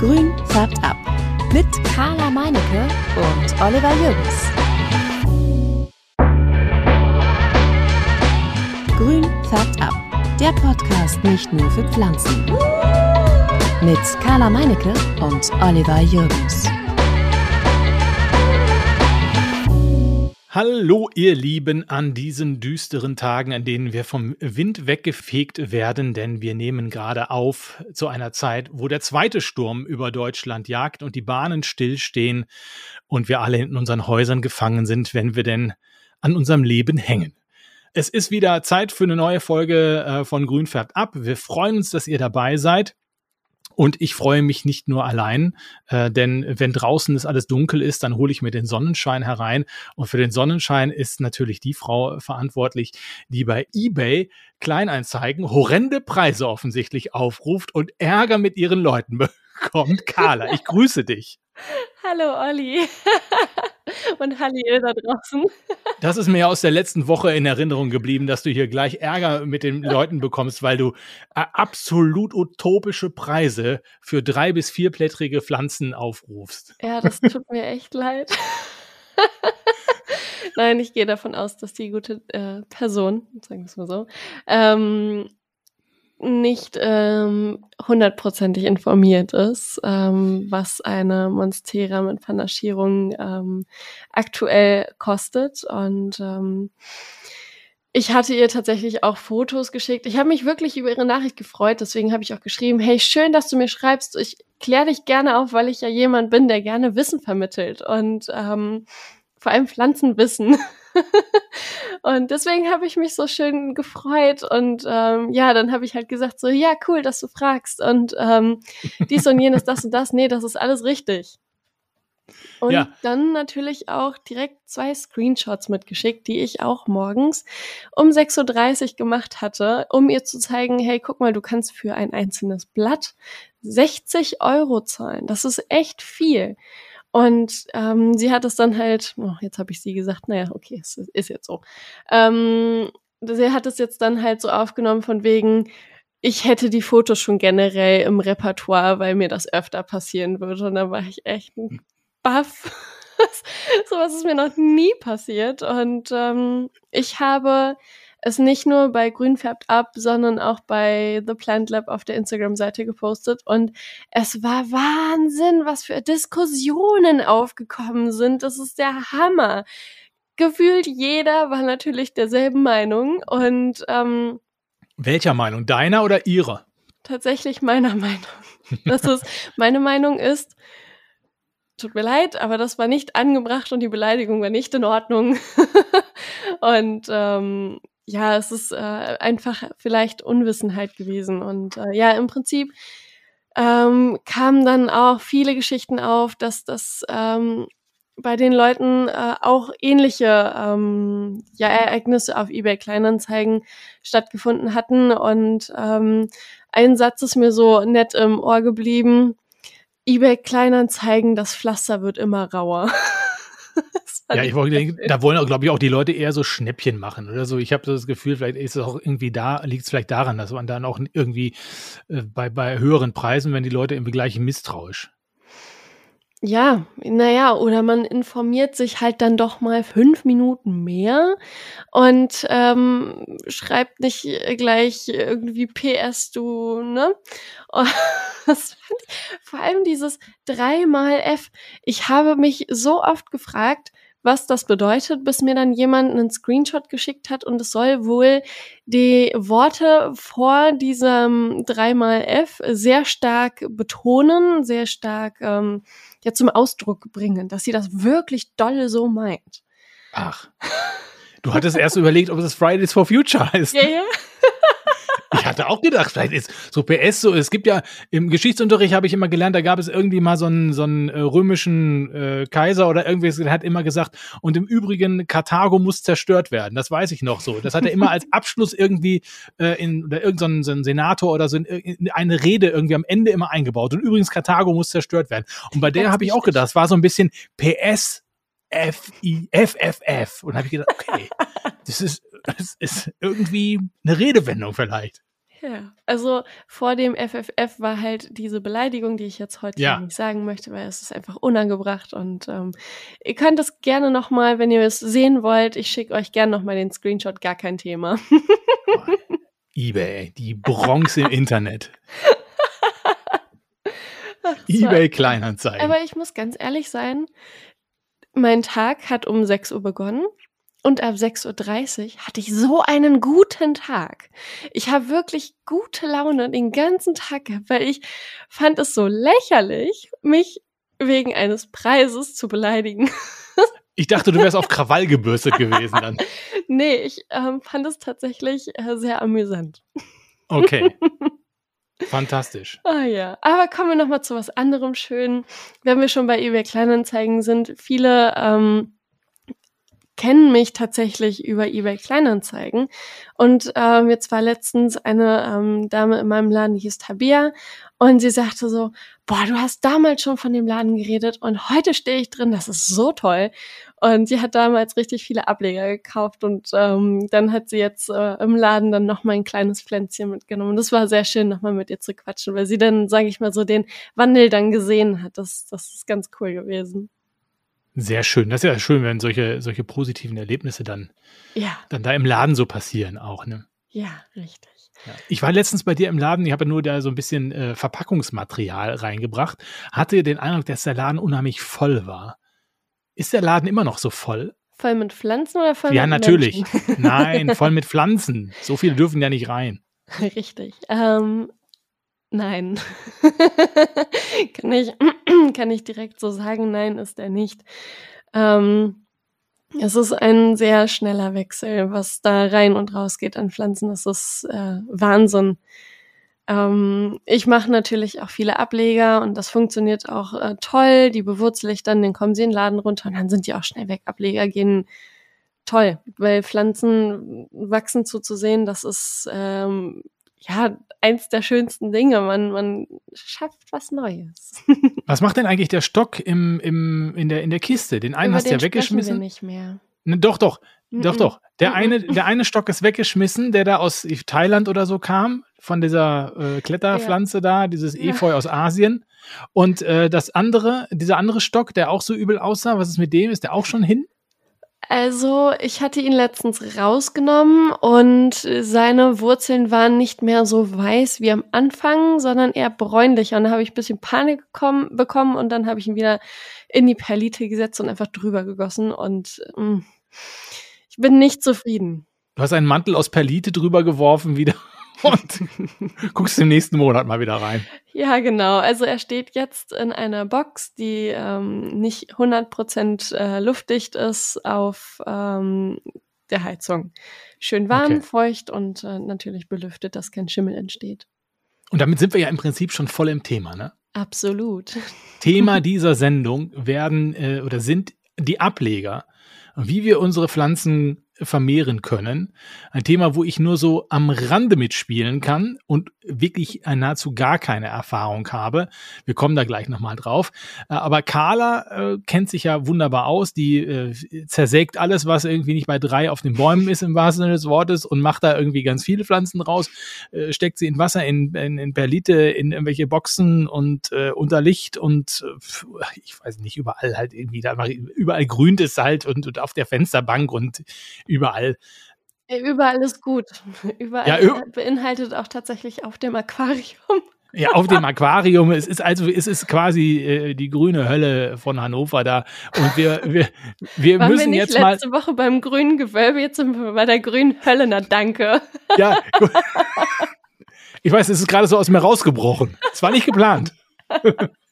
Grün färbt ab. Mit Carla Meinecke und Oliver Jürgens. Grün färbt ab. Der Podcast nicht nur für Pflanzen. Mit Carla Meinecke und Oliver Jürgens. Hallo ihr Lieben an diesen düsteren Tagen, an denen wir vom Wind weggefegt werden, denn wir nehmen gerade auf zu einer Zeit, wo der zweite Sturm über Deutschland jagt und die Bahnen stillstehen und wir alle in unseren Häusern gefangen sind, wenn wir denn an unserem Leben hängen. Es ist wieder Zeit für eine neue Folge äh, von Grün färbt ab. Wir freuen uns, dass ihr dabei seid. Und ich freue mich nicht nur allein, äh, denn wenn draußen es alles dunkel ist, dann hole ich mir den Sonnenschein herein. Und für den Sonnenschein ist natürlich die Frau verantwortlich, die bei eBay Kleineinzeigen horrende Preise offensichtlich aufruft und Ärger mit ihren Leuten bekommt. Carla, ich grüße dich. Hallo Olli. Und Halli da draußen. Das ist mir aus der letzten Woche in Erinnerung geblieben, dass du hier gleich Ärger mit den Leuten bekommst, weil du äh, absolut utopische Preise für drei- bis vierblättrige Pflanzen aufrufst. Ja, das tut mir echt leid. Nein, ich gehe davon aus, dass die gute äh, Person, sagen wir es mal so, ähm, nicht ähm, hundertprozentig informiert ist, ähm, was eine Monstera mit Panaschierung ähm, aktuell kostet. Und ähm, ich hatte ihr tatsächlich auch Fotos geschickt. Ich habe mich wirklich über ihre Nachricht gefreut, deswegen habe ich auch geschrieben, hey, schön, dass du mir schreibst. Ich kläre dich gerne auf, weil ich ja jemand bin, der gerne Wissen vermittelt und ähm, vor allem Pflanzenwissen. und deswegen habe ich mich so schön gefreut und ähm, ja, dann habe ich halt gesagt so, ja, cool, dass du fragst und ähm, dies und jenes, das und das, nee, das ist alles richtig. Und ja. dann natürlich auch direkt zwei Screenshots mitgeschickt, die ich auch morgens um 6.30 Uhr gemacht hatte, um ihr zu zeigen, hey, guck mal, du kannst für ein einzelnes Blatt 60 Euro zahlen. Das ist echt viel. Und ähm, sie hat es dann halt, oh, jetzt habe ich sie gesagt, naja, okay, es ist jetzt so. Ähm, sie hat es jetzt dann halt so aufgenommen von wegen, ich hätte die Fotos schon generell im Repertoire, weil mir das öfter passieren würde. Und da war ich echt ein Baff. so was ist mir noch nie passiert. Und ähm, ich habe es nicht nur bei Grün färbt ab, sondern auch bei The Plant Lab auf der Instagram-Seite gepostet. Und es war Wahnsinn, was für Diskussionen aufgekommen sind. Das ist der Hammer. Gefühlt jeder war natürlich derselben Meinung. Und ähm, welcher Meinung? Deiner oder ihrer? Tatsächlich meiner Meinung. Das ist, meine Meinung ist, tut mir leid, aber das war nicht angebracht und die Beleidigung war nicht in Ordnung. und ähm, ja, es ist äh, einfach vielleicht Unwissenheit gewesen. Und äh, ja, im Prinzip ähm, kamen dann auch viele Geschichten auf, dass das ähm, bei den Leuten äh, auch ähnliche ähm, ja, Ereignisse auf eBay Kleinanzeigen stattgefunden hatten. Und ähm, ein Satz ist mir so nett im Ohr geblieben. eBay Kleinanzeigen, das Pflaster wird immer rauer. ja, ich wollte denken, da wollen, glaube ich, auch die Leute eher so Schnäppchen machen oder so. Ich habe so das Gefühl, vielleicht ist es auch irgendwie da, liegt es vielleicht daran, dass man dann auch irgendwie äh, bei, bei höheren Preisen, wenn die Leute irgendwie gleich misstrauisch. Ja, naja, oder man informiert sich halt dann doch mal fünf Minuten mehr und ähm, schreibt nicht gleich irgendwie PS, du, ne? das fand ich, vor allem dieses dreimal F. Ich habe mich so oft gefragt, was das bedeutet, bis mir dann jemand einen Screenshot geschickt hat und es soll wohl die Worte vor diesem dreimal F sehr stark betonen, sehr stark ähm, ja zum Ausdruck bringen, dass sie das wirklich dolle so meint. Ach. Du hattest erst überlegt, ob es Fridays for Future heißt. Ja, ja. Ich hatte auch gedacht, vielleicht ist so PS so. Es gibt ja im Geschichtsunterricht habe ich immer gelernt, da gab es irgendwie mal so einen, so einen äh, römischen äh, Kaiser oder irgendwie, der hat immer gesagt, und im Übrigen Karthago muss zerstört werden. Das weiß ich noch so. Das hat er immer als Abschluss irgendwie äh, in oder irgendein so ein Senator oder so in eine Rede irgendwie am Ende immer eingebaut. Und übrigens Karthago muss zerstört werden. Und bei der habe ich auch gedacht, es war so ein bisschen PS F I F F F und habe ich gedacht, okay, das ist das ist irgendwie eine Redewendung vielleicht. Ja, also vor dem FFF war halt diese Beleidigung, die ich jetzt heute Ja. nicht sagen möchte, weil es ist einfach unangebracht und ähm, ihr könnt es gerne nochmal, wenn ihr es sehen wollt, ich schicke euch gerne nochmal den Screenshot, gar kein Thema. eBay, die Bronze im Internet. War- eBay Kleinanzeigen. Aber ich muss ganz ehrlich sein, mein Tag hat um 6 Uhr begonnen und ab 6.30 Uhr hatte ich so einen guten Tag. Ich habe wirklich gute Laune den ganzen Tag gehabt, weil ich fand es so lächerlich, mich wegen eines Preises zu beleidigen. Ich dachte, du wärst auf Krawall gebürstet gewesen dann. nee, ich ähm, fand es tatsächlich äh, sehr amüsant. Okay. Fantastisch. Ah ja, aber kommen wir noch mal zu was anderem Schönen. Wenn wir schon bei eBay Kleinanzeigen sind, viele ähm, kennen mich tatsächlich über eBay Kleinanzeigen. Und ähm, jetzt war letztens eine ähm, Dame in meinem Laden, die hieß Tabia, und sie sagte so, boah, du hast damals schon von dem Laden geredet und heute stehe ich drin, das ist so toll. Und sie hat damals richtig viele Ableger gekauft und ähm, dann hat sie jetzt äh, im Laden dann noch mal ein kleines Pflänzchen mitgenommen. Das war sehr schön, noch mal mit ihr zu quatschen, weil sie dann, sage ich mal, so den Wandel dann gesehen hat. Das, das ist ganz cool gewesen. Sehr schön. Das ist ja schön, wenn solche, solche positiven Erlebnisse dann, Ja, dann da im Laden so passieren auch. Ne? ja, richtig. Ja. Ich war letztens bei dir im Laden, ich habe nur da so ein bisschen äh, Verpackungsmaterial reingebracht, hatte den Eindruck, dass der Laden unheimlich voll war. Ist der Laden immer noch so voll? Voll mit Pflanzen oder voll ja, mit natürlich. Menschen? Nein, voll mit Pflanzen. So viele dürfen ja nicht rein. Richtig. Ähm, nein. kann, ich, kann ich direkt so sagen, nein, ist er nicht. Ähm, es ist ein sehr schneller Wechsel, was da rein und raus geht an Pflanzen. Das ist äh, Wahnsinn. Ähm, ich mache natürlich auch viele Ableger und das funktioniert auch äh, toll. Die bewurzel ich dann, dann kommen sie in den Laden runter und dann sind die auch schnell weg. Ableger gehen toll, weil Pflanzen wachsen zuzusehen, das ist ähm, ja eins der schönsten Dinge. Man, man schafft was Neues. Was macht denn eigentlich der Stock im, im, in, der, in der Kiste? Den einen Über hast du ja weggeschmissen. Wir nicht mehr. Ne, doch, doch. Doch, Mhm. doch. Der Mhm. eine, der eine Stock ist weggeschmissen, der da aus Thailand oder so kam, von dieser äh, Kletterpflanze da, dieses Ja. Efeu aus Asien. Und äh, das andere, dieser andere Stock, der auch so übel aussah, was ist mit dem? Ist der auch schon hin? Also, ich hatte ihn letztens rausgenommen und seine Wurzeln waren nicht mehr so weiß wie am Anfang, sondern eher bräunlicher. Und da habe ich ein bisschen Panik gekommen, bekommen und dann habe ich ihn wieder in die Perlite gesetzt und einfach drüber gegossen und mm, ich bin nicht zufrieden. Du hast einen Mantel aus Perlite drüber geworfen wieder und guckst im nächsten Monat mal wieder rein. Ja, genau. Also er steht jetzt in einer Box, die ähm, nicht 100% äh, luftdicht ist auf ähm, der Heizung. Schön warm, Okay. feucht und äh, natürlich belüftet, dass kein Schimmel entsteht. Und damit sind wir ja im Prinzip schon voll im Thema, ne? Absolut. Thema dieser Sendung werden äh, oder sind die Ableger, wie wir unsere Pflanzen vermehren können. Ein Thema, wo ich nur so am Rande mitspielen kann und wirklich nahezu gar keine Erfahrung habe. Wir kommen da gleich nochmal drauf. Äh, aber Carla äh, kennt sich ja wunderbar aus. Die äh, zersägt alles, was irgendwie nicht bei drei auf den Bäumen ist, im wahrsten Sinne des Wortes, und macht da irgendwie ganz viele Pflanzen raus, äh, steckt sie in Wasser, in, in, in Perlite, in irgendwelche Boxen und äh, unter Licht und äh, ich weiß nicht, überall halt irgendwie, da überall grünt es halt und, und auf der Fensterbank und überall. Überall ist gut. Überall Ja, beinhaltet auch tatsächlich auf dem Aquarium. Ja, auf dem Aquarium. Es ist also, es ist quasi äh, die grüne Hölle von Hannover da. Und wir, wir, wir Waren wir müssen nicht jetzt mal. letzte Woche beim grünen Gewölbe, jetzt sind wir bei der grünen Hölle, na danke. Ja, gut. Ich weiß, es ist gerade so aus mir rausgebrochen. Es war nicht geplant.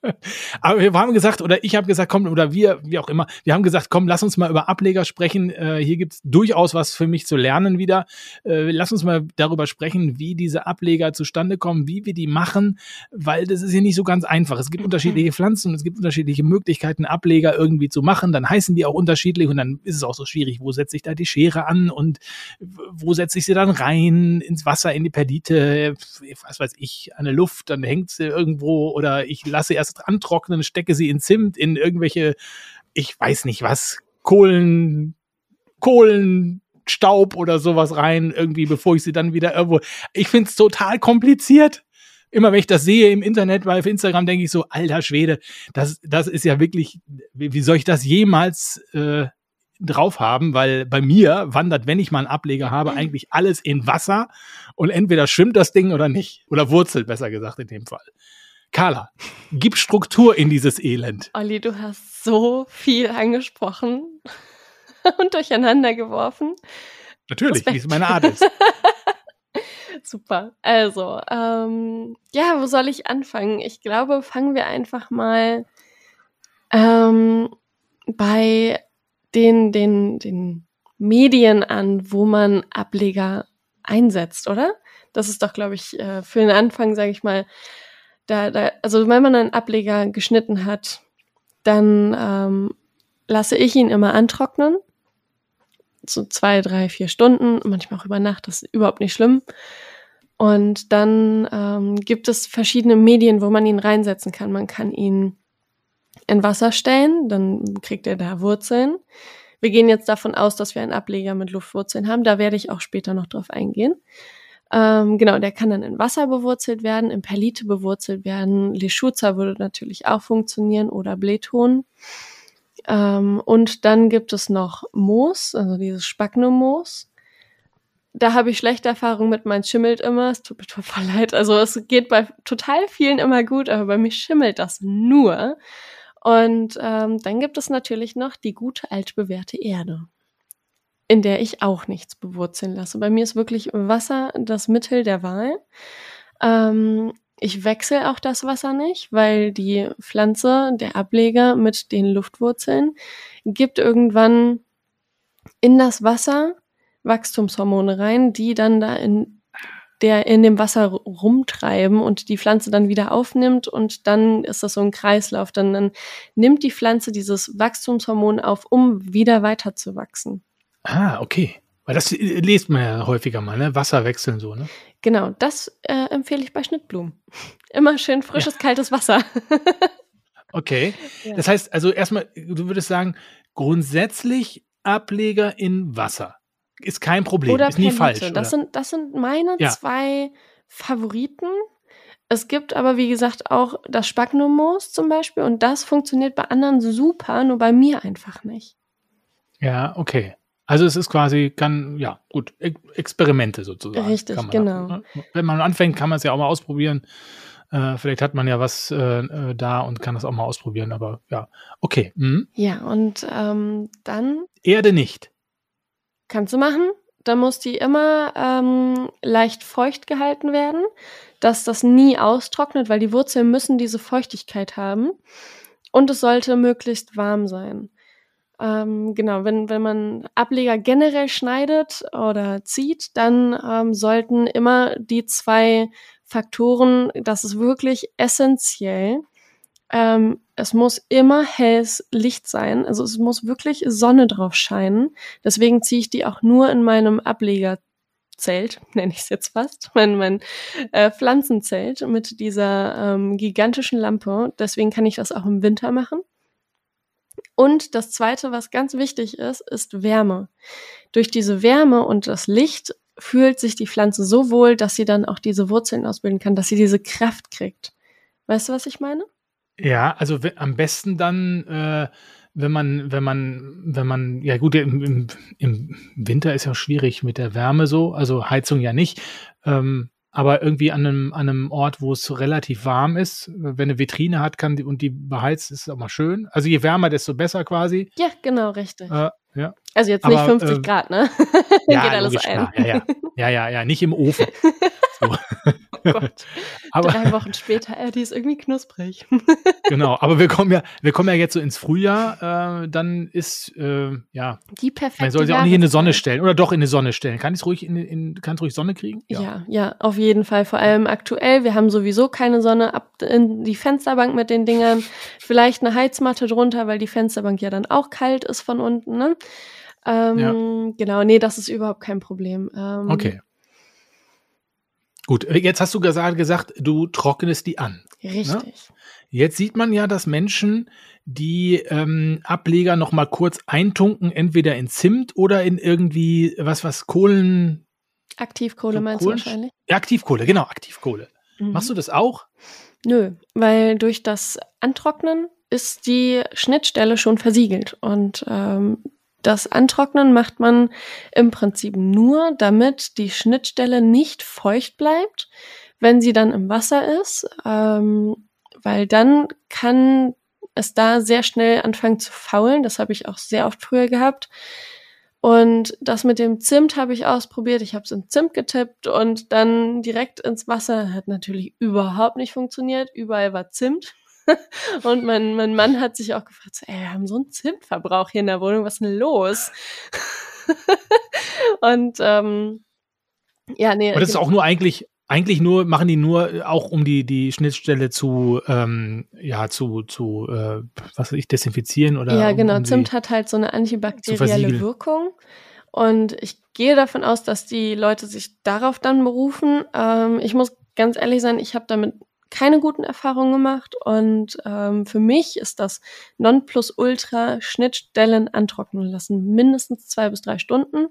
Aber wir haben gesagt, oder ich habe gesagt, komm, oder wir, wie auch immer, wir haben gesagt, komm, lass uns mal über Ableger sprechen. Äh, hier gibt's durchaus was für mich zu lernen wieder. Äh, lass uns mal darüber sprechen, wie diese Ableger zustande kommen, wie wir die machen, weil das ist ja nicht so ganz einfach. Es gibt unterschiedliche Pflanzen und es gibt unterschiedliche Möglichkeiten, Ableger irgendwie zu machen. Dann heißen die auch unterschiedlich und dann ist es auch so schwierig, wo setze ich da die Schere an und wo setze ich sie dann rein, ins Wasser, in die Perlite, was weiß ich, an der Luft, dann hängt sie irgendwo oder ich lasse erst antrocknen, stecke sie in Zimt, in irgendwelche, ich weiß nicht was, Kohlen, Kohlen, Staub oder sowas rein, irgendwie, bevor ich sie dann wieder irgendwo. Ich finde es total kompliziert. Immer wenn ich das sehe im Internet, weil auf Instagram denke ich so, alter Schwede, das, das ist ja wirklich, wie, wie soll ich das jemals äh, drauf haben? Weil bei mir wandert, wenn ich mal einen Ableger habe, eigentlich alles in Wasser und entweder schwimmt das Ding oder nicht. Oder wurzelt, besser gesagt, in dem Fall. Carla, gib Struktur in dieses Elend. Olli, du hast so viel angesprochen und durcheinander geworfen. Natürlich, wie es meine Art ist. Super. Also, ähm, ja, wo soll ich anfangen? Ich glaube, fangen wir einfach mal ähm, bei den, den, den Medien an, wo man Ableger einsetzt, oder? Das ist doch, glaube ich, äh, für den Anfang, sage ich mal, da, da, also wenn man einen Ableger geschnitten hat, dann ähm, lasse ich ihn immer antrocknen. So zwei, drei, vier Stunden, manchmal auch über Nacht, das ist überhaupt nicht schlimm. Und dann ähm, gibt es verschiedene Medien, wo man ihn reinsetzen kann. Man kann ihn in Wasser stellen, dann kriegt er da Wurzeln. Wir gehen jetzt davon aus, dass wir einen Ableger mit Luftwurzeln haben. Da werde ich auch später noch drauf eingehen. Ähm, genau, der kann dann in Wasser bewurzelt werden, in Perlite bewurzelt werden. Leschuza würde natürlich auch funktionieren oder Blähton. Ähm, und dann gibt es noch Moos, also dieses Spagnummoos da habe ich schlechte Erfahrungen mit, mein schimmelt immer. Es tut mir total leid. Also es geht bei total vielen immer gut, aber bei mir schimmelt das nur. Und ähm, dann gibt es natürlich noch die gute altbewährte Erde, in der ich auch nichts bewurzeln lasse. Bei mir ist wirklich Wasser das Mittel der Wahl. Ähm, ich wechsle auch das Wasser nicht, weil die Pflanze, der Ableger mit den Luftwurzeln, gibt irgendwann in das Wasser Wachstumshormone rein, die dann da in der in dem Wasser rumtreiben und die Pflanze dann wieder aufnimmt und dann ist das so ein Kreislauf. Dann, dann nimmt die Pflanze dieses Wachstumshormon auf, um wieder weiter zu wachsen. Ah, okay. Weil das liest man ja häufiger mal, ne? Wasser wechseln so, ne? Genau, das äh, empfehle ich bei Schnittblumen. Immer schön frisches, ja. kaltes Wasser. okay. Ja. Das heißt, also erstmal, du würdest sagen, grundsätzlich Ableger in Wasser ist kein Problem, oder ist nie falsch. Oder? Das sind, das sind meine ja. zwei Favoriten. Es gibt aber, wie gesagt, auch das Spagnummoos zum Beispiel und das funktioniert bei anderen super, nur bei mir einfach nicht. Ja, okay. Also es ist quasi, kann, ja, gut, Experimente sozusagen. Richtig, genau. Haben, ne? Wenn man anfängt, kann man es ja auch mal ausprobieren. Äh, vielleicht hat man ja was äh, äh, da und kann das auch mal ausprobieren, aber ja, okay. Mhm. Ja, und ähm, dann. Erde nicht. Kannst du machen. Dann muss die immer ähm, leicht feucht gehalten werden, dass das nie austrocknet, weil die Wurzeln müssen diese Feuchtigkeit haben. Und es sollte möglichst warm sein. Ähm, genau, wenn, wenn man Ableger generell schneidet oder zieht, dann ähm, sollten immer die zwei Faktoren, das ist wirklich essentiell, ähm, es muss immer helles Licht sein. Also es muss wirklich Sonne drauf scheinen. Deswegen ziehe ich die auch nur in meinem Ablegerzelt, nenne ich es jetzt fast, mein, mein äh, Pflanzenzelt mit dieser ähm, gigantischen Lampe. Deswegen kann ich das auch im Winter machen. Und das Zweite, was ganz wichtig ist, ist Wärme. Durch diese Wärme und das Licht fühlt sich die Pflanze so wohl, dass sie dann auch diese Wurzeln ausbilden kann, dass sie diese Kraft kriegt. Weißt du, was ich meine? Ja, also am besten dann, äh, wenn man, wenn man, wenn man, ja gut, im, im, Winter ist ja schwierig mit der Wärme so, also Heizung ja nicht. Ähm, aber irgendwie an einem, an einem Ort, wo es relativ warm ist, wenn eine Vitrine hat kann die, und die beheizt, ist es auch mal schön. Also je wärmer, desto besser quasi. Ja, genau, richtig. Äh, ja. Also jetzt nicht 50 äh, Grad, ne? ja, Geht alles logisch, ein. Ja, ja. ja, ja, ja, nicht im Ofen. So. Oh Gott. aber, Drei Wochen später, äh, die ist irgendwie knusprig. genau, aber wir kommen ja, wir kommen ja jetzt so ins Frühjahr, äh, dann ist äh, ja. Die perfekte Man soll sie auch nicht in die Sonne stellen oder doch in die Sonne stellen. Kann ich ruhig in, in kann ruhig Sonne kriegen? Ja. ja. ja, auf jeden Fall. Vor allem aktuell. Wir haben sowieso keine Sonne ab in die Fensterbank mit den Dingern. Vielleicht eine Heizmatte drunter, weil die Fensterbank ja dann auch kalt ist von unten. Ne? Ähm, ja. Genau, nee, das ist überhaupt kein Problem. Ähm, okay. Gut, äh, jetzt hast du gesagt, du trocknest die an. Ne? Richtig. Ne? Jetzt sieht man ja, dass Menschen, die ähm, Ableger noch mal kurz eintunken, entweder in Zimt oder in irgendwie was, was Kohlen. Aktivkohle so meinst Kohlen- du wahrscheinlich? Ja, Aktivkohle, genau, Aktivkohle. Mhm. Machst du das auch? Nö, weil durch das Antrocknen ist die Schnittstelle schon versiegelt. Und ähm, das Antrocknen macht man im Prinzip nur, damit die Schnittstelle nicht feucht bleibt, wenn sie dann im Wasser ist, ähm, weil dann kann es da sehr schnell anfangen zu faulen. Das habe ich auch sehr oft früher gehabt. Und das mit dem Zimt habe ich ausprobiert. Ich habe es in Zimt getippt und dann direkt ins Wasser. Hat natürlich überhaupt nicht funktioniert. Überall war Zimt. Und mein, mein Mann hat sich auch gefragt, so, ey, wir haben so einen Zimtverbrauch hier in der Wohnung, was ist denn los? und ähm, ja, nee. Und das ist auch nur eigentlich, eigentlich nur, machen die nur äh, auch um die, die Schnittstelle zu, ähm, ja, zu, zu, äh, was weiß ich, desinfizieren oder. Ja, um, genau. um sie- Zimt hat halt so eine antibakterielle. Wirkung. Und ich gehe davon aus, dass die Leute sich darauf dann berufen. Ähm, ich muss ganz ehrlich sein, ich habe damit keine guten Erfahrungen gemacht. Und ähm, für mich ist das Nonplusultra Schnittstellen antrocknen lassen. Mindestens zwei bis drei Stunden.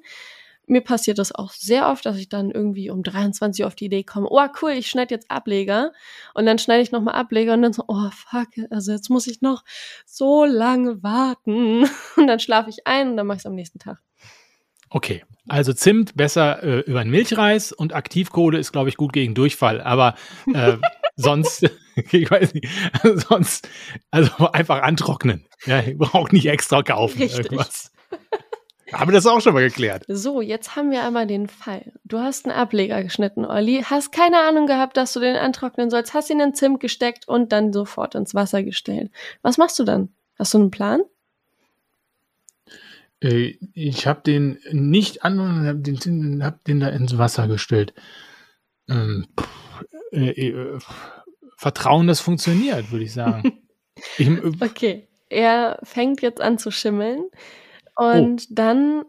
Mir passiert das auch sehr oft, dass ich dann irgendwie um 23 Uhr auf die Idee komme, oh cool, ich schneide jetzt Ableger. Und dann schneide ich nochmal Ableger und dann so, oh fuck, also jetzt muss ich noch so lange warten. Und dann schlafe ich ein und dann mache ich es am nächsten Tag. Okay, also Zimt besser äh, über den Milchreis und Aktivkohle ist, glaube ich, gut gegen Durchfall. Aber äh, sonst, ich weiß nicht, sonst, also einfach antrocknen. Ja, ich brauche nicht extra kaufen. Richtig. Irgendwas. Haben wir das auch schon mal geklärt? So, jetzt haben wir aber den Fall. Du hast einen Ableger geschnitten, Olli, hast keine Ahnung gehabt, dass du den antrocknen sollst, hast ihn in Zimt gesteckt und dann sofort ins Wasser gestellt. Was machst du dann? Hast du einen Plan? Äh, ich habe den nicht an und habe den, hab den da ins Wasser gestellt. Ähm, pff, äh, äh, Vertrauen, das funktioniert, würde ich sagen. ich, äh, Okay, er fängt jetzt an zu schimmeln und dann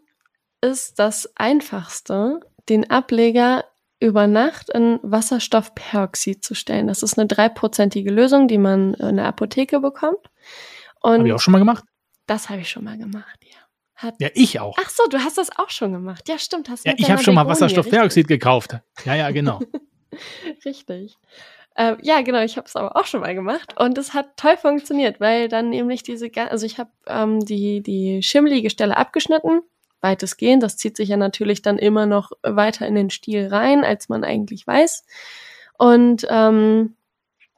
ist das Einfachste, den Ableger über Nacht in Wasserstoffperoxid zu stellen. Das ist eine dreiprozentige Lösung, die man in der Apotheke bekommt. Und habe ich auch schon mal gemacht? das habe ich schon mal gemacht, ja. Hat, Ja, ich auch. Ach so, du hast das auch schon gemacht. Ja, stimmt. Hast Ja, ich habe schon mal Wasserstoffperoxid gekauft. Ja, ja, genau. Richtig. richtig. Äh, ja, genau, ich habe es aber auch schon mal gemacht und es hat toll funktioniert, weil dann nämlich diese, also ich habe ähm, die, die schimmelige Stelle abgeschnitten, weitestgehend. Das zieht sich ja natürlich dann immer noch weiter in den Stiel rein, als man eigentlich weiß. Und ähm,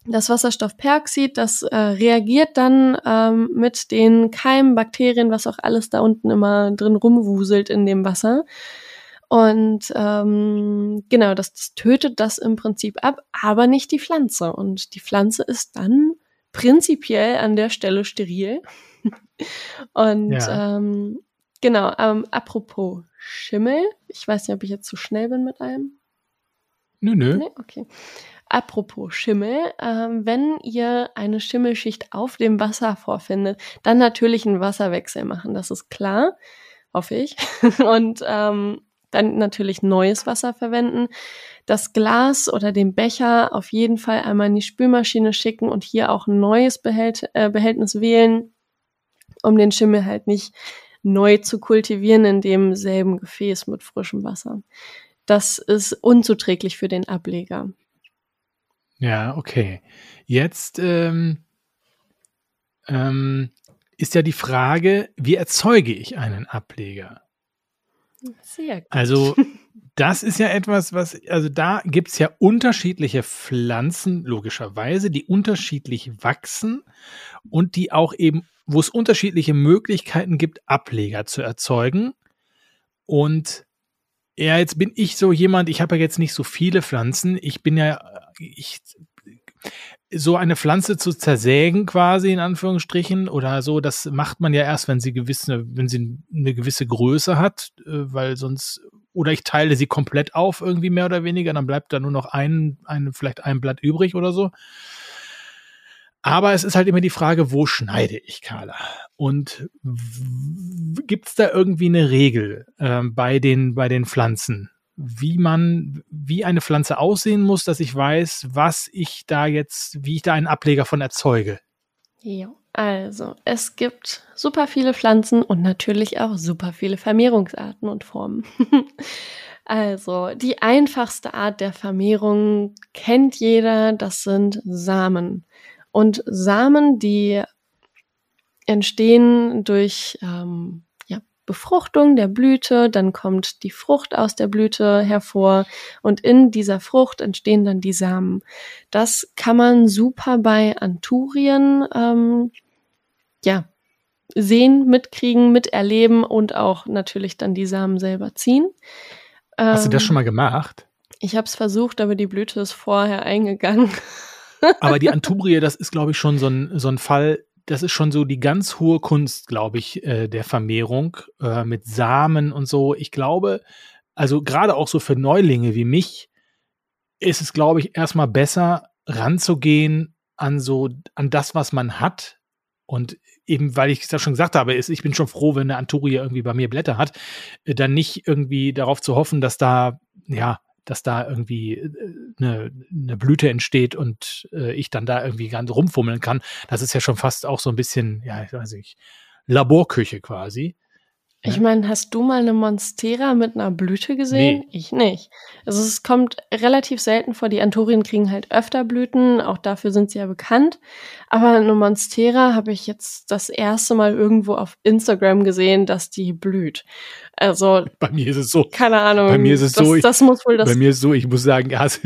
das Wasserstoffperoxid, das äh, reagiert dann ähm, mit den Keimen, Bakterien, was auch alles da unten immer drin rumwuselt in dem Wasser. Und ähm, genau, das, das tötet das im Prinzip ab, aber nicht die Pflanze. Und die Pflanze ist dann prinzipiell an der Stelle steril. Und Ja. ähm, genau, ähm, apropos Schimmel, ich weiß nicht, ob ich jetzt zu schnell bin mit allem. Nö, nö. Nee, okay. Apropos Schimmel, ähm, wenn ihr eine Schimmelschicht auf dem Wasser vorfindet, dann natürlich einen Wasserwechsel machen, das ist klar, hoffe ich. Und ähm, dann natürlich neues Wasser verwenden. Das Glas oder den Becher auf jeden Fall einmal in die Spülmaschine schicken und hier auch ein neues Behält äh, Behältnis wählen, um den Schimmel halt nicht neu zu kultivieren in demselben Gefäß mit frischem Wasser. Das ist unzuträglich für den Ableger. Ja, okay. Jetzt ähm, ähm, ist ja die Frage, wie erzeuge ich einen Ableger? Sehr gut. Also das ist ja etwas, was, also da gibt's ja unterschiedliche Pflanzen, logischerweise, die unterschiedlich wachsen und die auch eben, wo es unterschiedliche Möglichkeiten gibt, Ableger zu erzeugen. Und ja, jetzt bin ich so jemand, ich habe ja jetzt nicht so viele Pflanzen. Ich bin ja, ich, so eine Pflanze zu zersägen quasi in Anführungsstrichen oder so, das macht man ja erst, wenn sie gewisse, wenn sie eine gewisse Größe hat, äh, weil sonst oder ich teile sie komplett auf irgendwie mehr oder weniger, dann bleibt da nur noch ein, ein vielleicht ein Blatt übrig oder so. Aber es ist halt immer die Frage, wo schneide ich, Carla? Und gibt es da irgendwie eine Regel ähm, bei den bei den Pflanzen? Wie man, wie eine Pflanze aussehen muss, dass ich weiß, was ich da jetzt, wie ich da einen Ableger von erzeuge. Ja. Also, es gibt super viele Pflanzen und natürlich auch super viele Vermehrungsarten und Formen. also, die einfachste Art der Vermehrung kennt jeder, das sind Samen. Und Samen, die entstehen durch ähm, Befruchtung der Blüte, dann kommt die Frucht aus der Blüte hervor und in dieser Frucht entstehen dann die Samen. Das kann man super bei Anturien ähm, ja, sehen, mitkriegen, miterleben und auch natürlich dann die Samen selber ziehen. Hast du das ähm, schon mal gemacht? Ich habe es versucht, aber die Blüte ist vorher eingegangen. aber die Anturie, das ist, glaube ich, schon so ein, so ein Fall, das ist schon so die ganz hohe Kunst, glaube ich, äh, der Vermehrung äh, mit Samen und so. Ich glaube, also gerade auch so für Neulinge wie mich, ist es, glaube ich, erstmal besser ranzugehen an so, an das, was man hat. Und eben, weil ich es ja schon gesagt habe, ist, ich bin schon froh, wenn eine Anturie irgendwie bei mir Blätter hat, äh, dann nicht irgendwie darauf zu hoffen, dass da, ja, dass da irgendwie eine, äh, eine Blüte entsteht und äh, ich dann da irgendwie ganz rumfummeln kann. Das ist ja schon fast auch so ein bisschen, ja, ich weiß nicht, Laborküche quasi. Ich meine, hast du mal eine Monstera mit einer Blüte gesehen? Nee. Ich nicht. Also es kommt relativ selten vor. Die Anturien kriegen halt öfter Blüten, auch dafür sind sie ja bekannt. Aber eine Monstera habe ich jetzt das erste Mal irgendwo auf Instagram gesehen, dass die blüht. Also bei mir ist es so. Keine Ahnung. Bei mir ist es das, so. Ich, das muss wohl das. Bei mir ist es so. Ich muss sagen, also,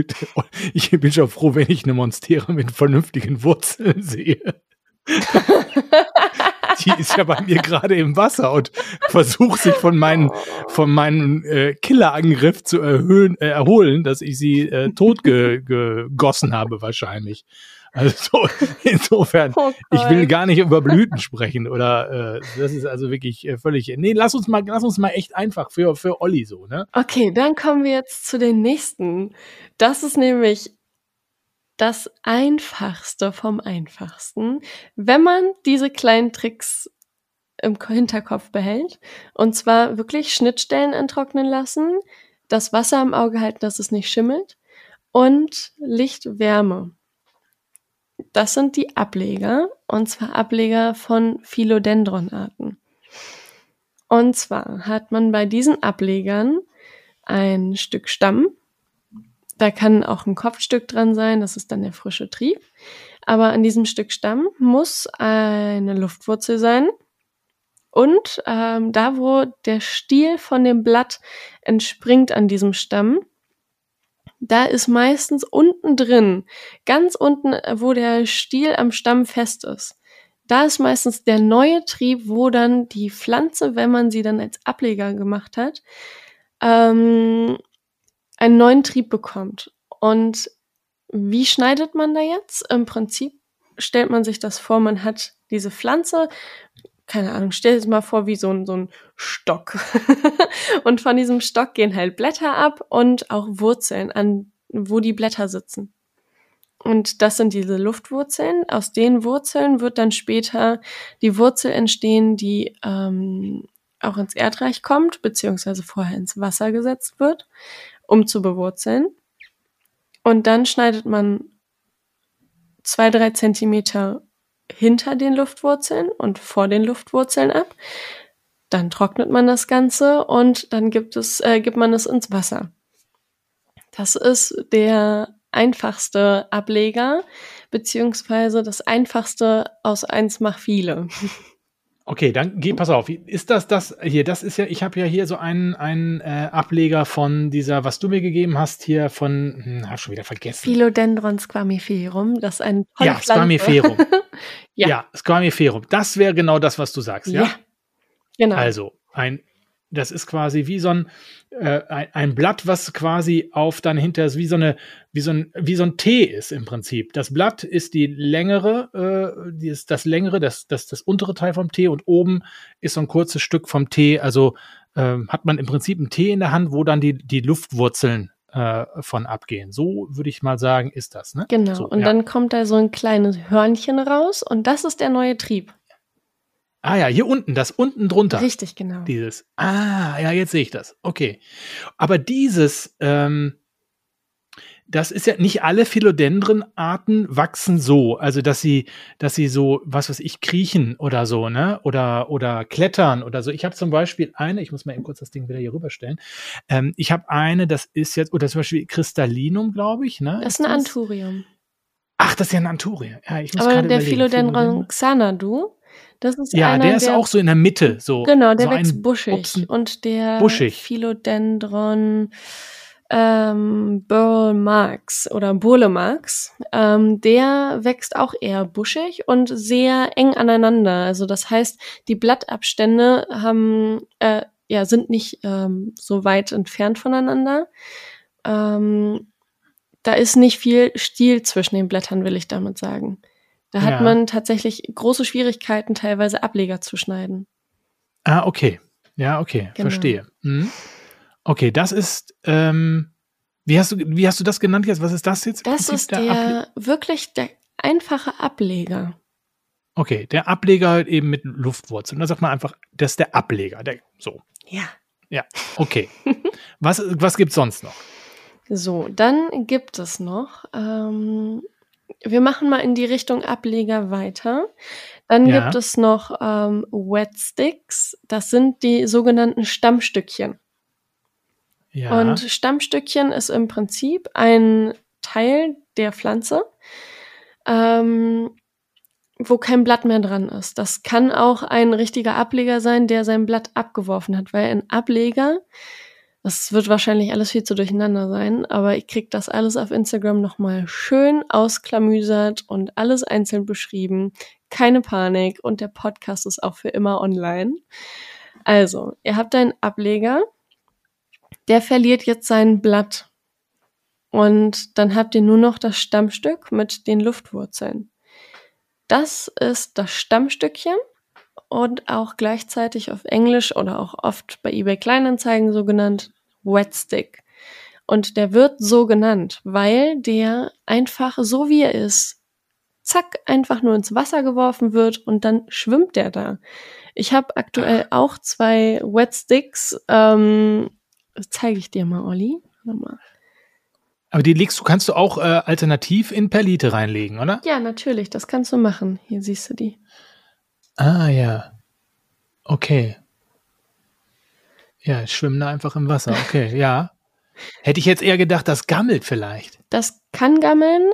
ich bin schon froh, wenn ich eine Monstera mit vernünftigen Wurzeln sehe. die ist ja bei mir gerade im Wasser und versucht sich von meinen von meinem äh, Killerangriff zu erhöhen, äh, erholen, dass ich sie äh, totgegossen ge habe wahrscheinlich. Also insofern, oh ich will gar nicht über Blüten sprechen oder äh, das ist also wirklich äh, völlig. Nee, lass uns mal, lass uns mal echt einfach für für Olli so, ne? Okay, dann kommen wir jetzt zu den nächsten. Das ist nämlich das Einfachste vom Einfachsten, wenn man diese kleinen Tricks im Hinterkopf behält. Und zwar wirklich Schnittstellen enttrocknen lassen, das Wasser im Auge halten, dass es nicht schimmelt und Lichtwärme. Das sind die Ableger, und zwar Ableger von Philodendronarten. Und zwar hat man bei diesen Ablegern ein Stück Stamm, da kann auch ein Kopfstück dran sein, das ist dann der frische Trieb. Aber an diesem Stück Stamm muss eine Luftwurzel sein. Und ähm, da, wo der Stiel von dem Blatt entspringt an diesem Stamm, da ist meistens unten drin, ganz unten, wo der Stiel am Stamm fest ist, da ist meistens der neue Trieb, wo dann die Pflanze, wenn man sie dann als Ableger gemacht hat, ähm, einen neuen Trieb bekommt. Und wie schneidet man da jetzt? Im Prinzip stellt man sich das vor, man hat diese Pflanze, keine Ahnung, stell es mal vor wie so ein, so ein Stock. und von diesem Stock gehen halt Blätter ab und auch Wurzeln, an wo die Blätter sitzen. Und das sind diese Luftwurzeln. Aus den Wurzeln wird dann später die Wurzel entstehen, die ähm, auch ins Erdreich kommt, beziehungsweise vorher ins Wasser gesetzt wird um zu bewurzeln. Und dann schneidet man zwei, drei Zentimeter hinter den Luftwurzeln und vor den Luftwurzeln ab. Dann trocknet man das Ganze und dann gibt es, äh, gibt man es ins Wasser. Das ist der einfachste Ableger, beziehungsweise das einfachste aus eins mach viele. Okay, dann geh, pass auf. Ist das das hier? Das ist ja, ich habe ja hier so einen, einen äh, Ableger von dieser, was du mir gegeben hast, hier von, hm, hab schon wieder vergessen. Philodendron squamiferum, das ist ein Ja, Squamiferum. ja. ja, Squamiferum. Das wäre genau das, was du sagst, ja? ja? Genau. Also, ein das ist quasi wie so ein, äh, ein, Blatt, was quasi auf dann hinter wie so eine, wie so ein, wie so ein T ist im Prinzip. Das Blatt ist die längere, äh, die ist das längere, das, das, das untere Teil vom T und oben ist so ein kurzes Stück vom T. Also äh, hat man im Prinzip ein T in der Hand, wo dann die, die Luftwurzeln äh, von abgehen. So würde ich mal sagen, ist das, ne? Genau. So, und ja. dann kommt da so ein kleines Hörnchen raus und das ist der neue Trieb. Ah ja, hier unten, das unten drunter. Richtig, genau. Dieses. Ah, ja, jetzt sehe ich das. Okay. Aber dieses, ähm, das ist ja nicht alle Philodendronarten wachsen so, also dass sie, dass sie so, was weiß ich, kriechen oder so, ne? Oder oder klettern oder so. Ich habe zum Beispiel eine, ich muss mal eben kurz das Ding wieder hier rüberstellen. Ähm, ich habe eine, das ist jetzt, oder zum Beispiel Kristallinum, glaube ich, ne? Das ist ein Anthurium. Ach, das ist ja ein Anthurium. Ja, ich muss Aber der überlegen. Philodendron Xanadu, das ist Ja, einer, der ist auch so in der Mitte, so. Genau, der so wächst buschig. Upsen- Und der Buschig. Philodendron ähm, Burl Marx oder Burle Marx, ähm, der wächst auch eher buschig und sehr eng aneinander. Also das heißt, die Blattabstände haben, äh, ja, sind nicht ähm, so weit entfernt voneinander. Ähm, da ist nicht viel Stiel zwischen den Blättern, will ich damit sagen. Da hat Ja. man tatsächlich große Schwierigkeiten, teilweise Ableger zu schneiden. Ah, okay. Ja, okay, Genau. verstehe. Mhm. Okay, das ist, ähm, wie hast du, wie hast du das genannt jetzt? Was ist das jetzt? Das ist der, Able wirklich der einfache Ableger. okay, der Ableger halt eben mit Luftwurzeln. Da sagt man einfach, das ist der Ableger. Der, so, Ja. okay. was, was gibt's sonst noch? So, dann gibt es noch, ähm, wir machen mal in die Richtung Ableger weiter. Dann Ja. gibt es noch ähm, Wet Sticks. Das sind die sogenannten Stammstückchen. Ja. Und Stammstückchen ist im Prinzip ein Teil der Pflanze, ähm, wo kein Blatt mehr dran ist. Das kann auch ein richtiger Ableger sein, der sein Blatt abgeworfen hat, weil ein Ableger, das wird wahrscheinlich alles viel zu durcheinander sein, aber ich krieg das alles auf Instagram nochmal schön ausklamüsert und alles einzeln beschrieben. Keine Panik und der Podcast ist auch für immer online. Also, ihr habt einen Ableger, der verliert jetzt sein Blatt. Und dann habt ihr nur noch das Stammstück mit den Luftwurzeln. Das ist das Stammstückchen und auch gleichzeitig auf Englisch oder auch oft bei eBay Kleinanzeigen so genannt Wet Stick. Und der wird so genannt, weil der einfach so wie er ist, zack, einfach nur ins Wasser geworfen wird und dann schwimmt der da. Ich habe aktuell auch zwei Wet Sticks. Ähm, das zeige ich dir mal, Olli. Mal. Aber die legst du, kannst du auch äh, alternativ in Perlite reinlegen, oder? Ja, natürlich, das kannst du machen. Hier siehst du die. Ah, ja. Okay. Ja, schwimmen da einfach im Wasser. Okay, ja. Hätte ich jetzt eher gedacht, das gammelt vielleicht. Das kann gammeln,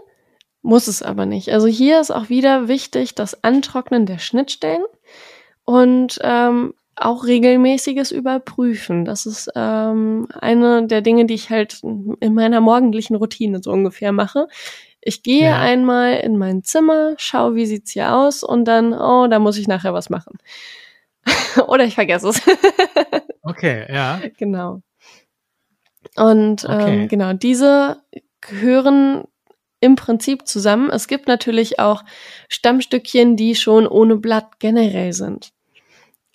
muss es aber nicht. Also hier ist auch wieder wichtig das Antrocknen der Schnittstellen und ähm, auch regelmäßiges Überprüfen. Das ist ähm, eine der Dinge, die ich halt in meiner morgendlichen Routine so ungefähr mache. Ich gehe Ja. einmal in mein Zimmer, schaue, wie sieht's hier aus und dann, oh, da muss ich nachher was machen. Oder ich vergesse es. Okay, ja. Genau. Und Okay. ähm, genau, diese gehören im Prinzip zusammen. Es gibt natürlich auch Stammstückchen, die schon ohne Blatt generell sind.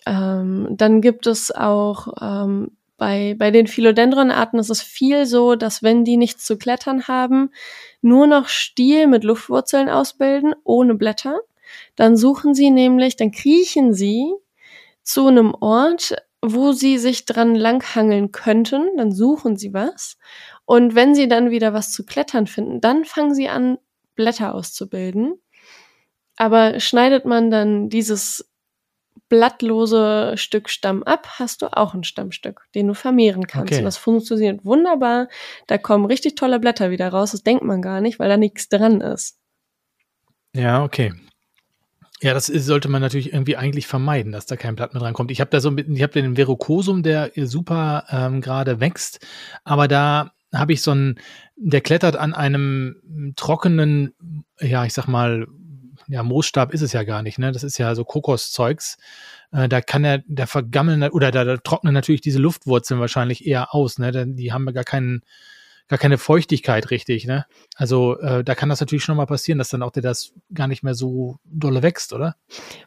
Ähm, dann gibt es auch ähm, bei, bei den Philodendronarten ist es viel so, dass wenn die nichts zu klettern haben, nur noch Stiel mit Luftwurzeln ausbilden, ohne Blätter. Dann suchen sie nämlich, dann kriechen sie zu einem Ort, wo sie sich dran langhangeln könnten, dann suchen sie was. Und wenn sie dann wieder was zu klettern finden, dann fangen sie an, Blätter auszubilden. Aber schneidet man dann dieses blattlose Stück Stamm ab, hast du auch ein Stammstück, den du vermehren kannst. Okay. Und das funktioniert wunderbar. Da kommen richtig tolle Blätter wieder raus. Das denkt man gar nicht, weil da nichts dran ist. Ja, okay. Ja, das ist, sollte man natürlich irgendwie eigentlich vermeiden, dass da kein Blatt mit rankommt. Ich habe da so ein bisschen- ich habe den Verrucosum, der super ähm, gerade wächst, aber da habe ich so einen, der klettert an einem trockenen, ja, ich sag mal, ja, Moosstab ist es ja gar nicht, ne? Das ist ja so Kokoszeugs. Äh, da kann er, da vergammeln oder da, da trocknen natürlich diese Luftwurzeln wahrscheinlich eher aus, ne? Denn die haben ja gar keinen, gar keine Feuchtigkeit richtig, ne? Also äh, da kann das natürlich schon mal passieren, dass dann auch der das gar nicht mehr so dolle wächst, oder?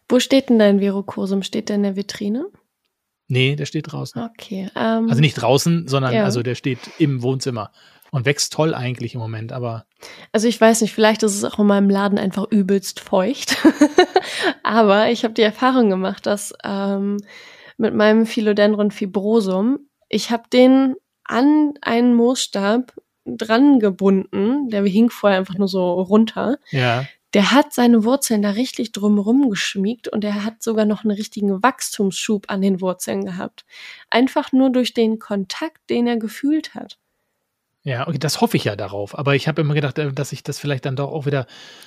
Wo steht denn dein Verrucosum? Steht der in der Vitrine? Nee, der steht draußen. Okay. Ähm, Also nicht draußen, sondern Ja. also der steht im Wohnzimmer und wächst toll eigentlich im Moment, aber Also ich weiß nicht, vielleicht ist es auch in meinem Laden einfach übelst feucht. Aber ich habe die Erfahrung gemacht, dass ähm, mit meinem Philodendron fibrosum, ich habe den an einen Moosstab dran gebunden. Der hing vorher einfach nur so runter. Ja. Der hat seine Wurzeln da richtig drumherum geschmiegt und er hat sogar noch einen richtigen Wachstumsschub an den Wurzeln gehabt. Einfach nur durch den Kontakt, den er gefühlt hat. Ja, okay, das hoffe ich ja darauf. Aber ich habe immer gedacht, äh, dass ich das vielleicht dann doch auch wieder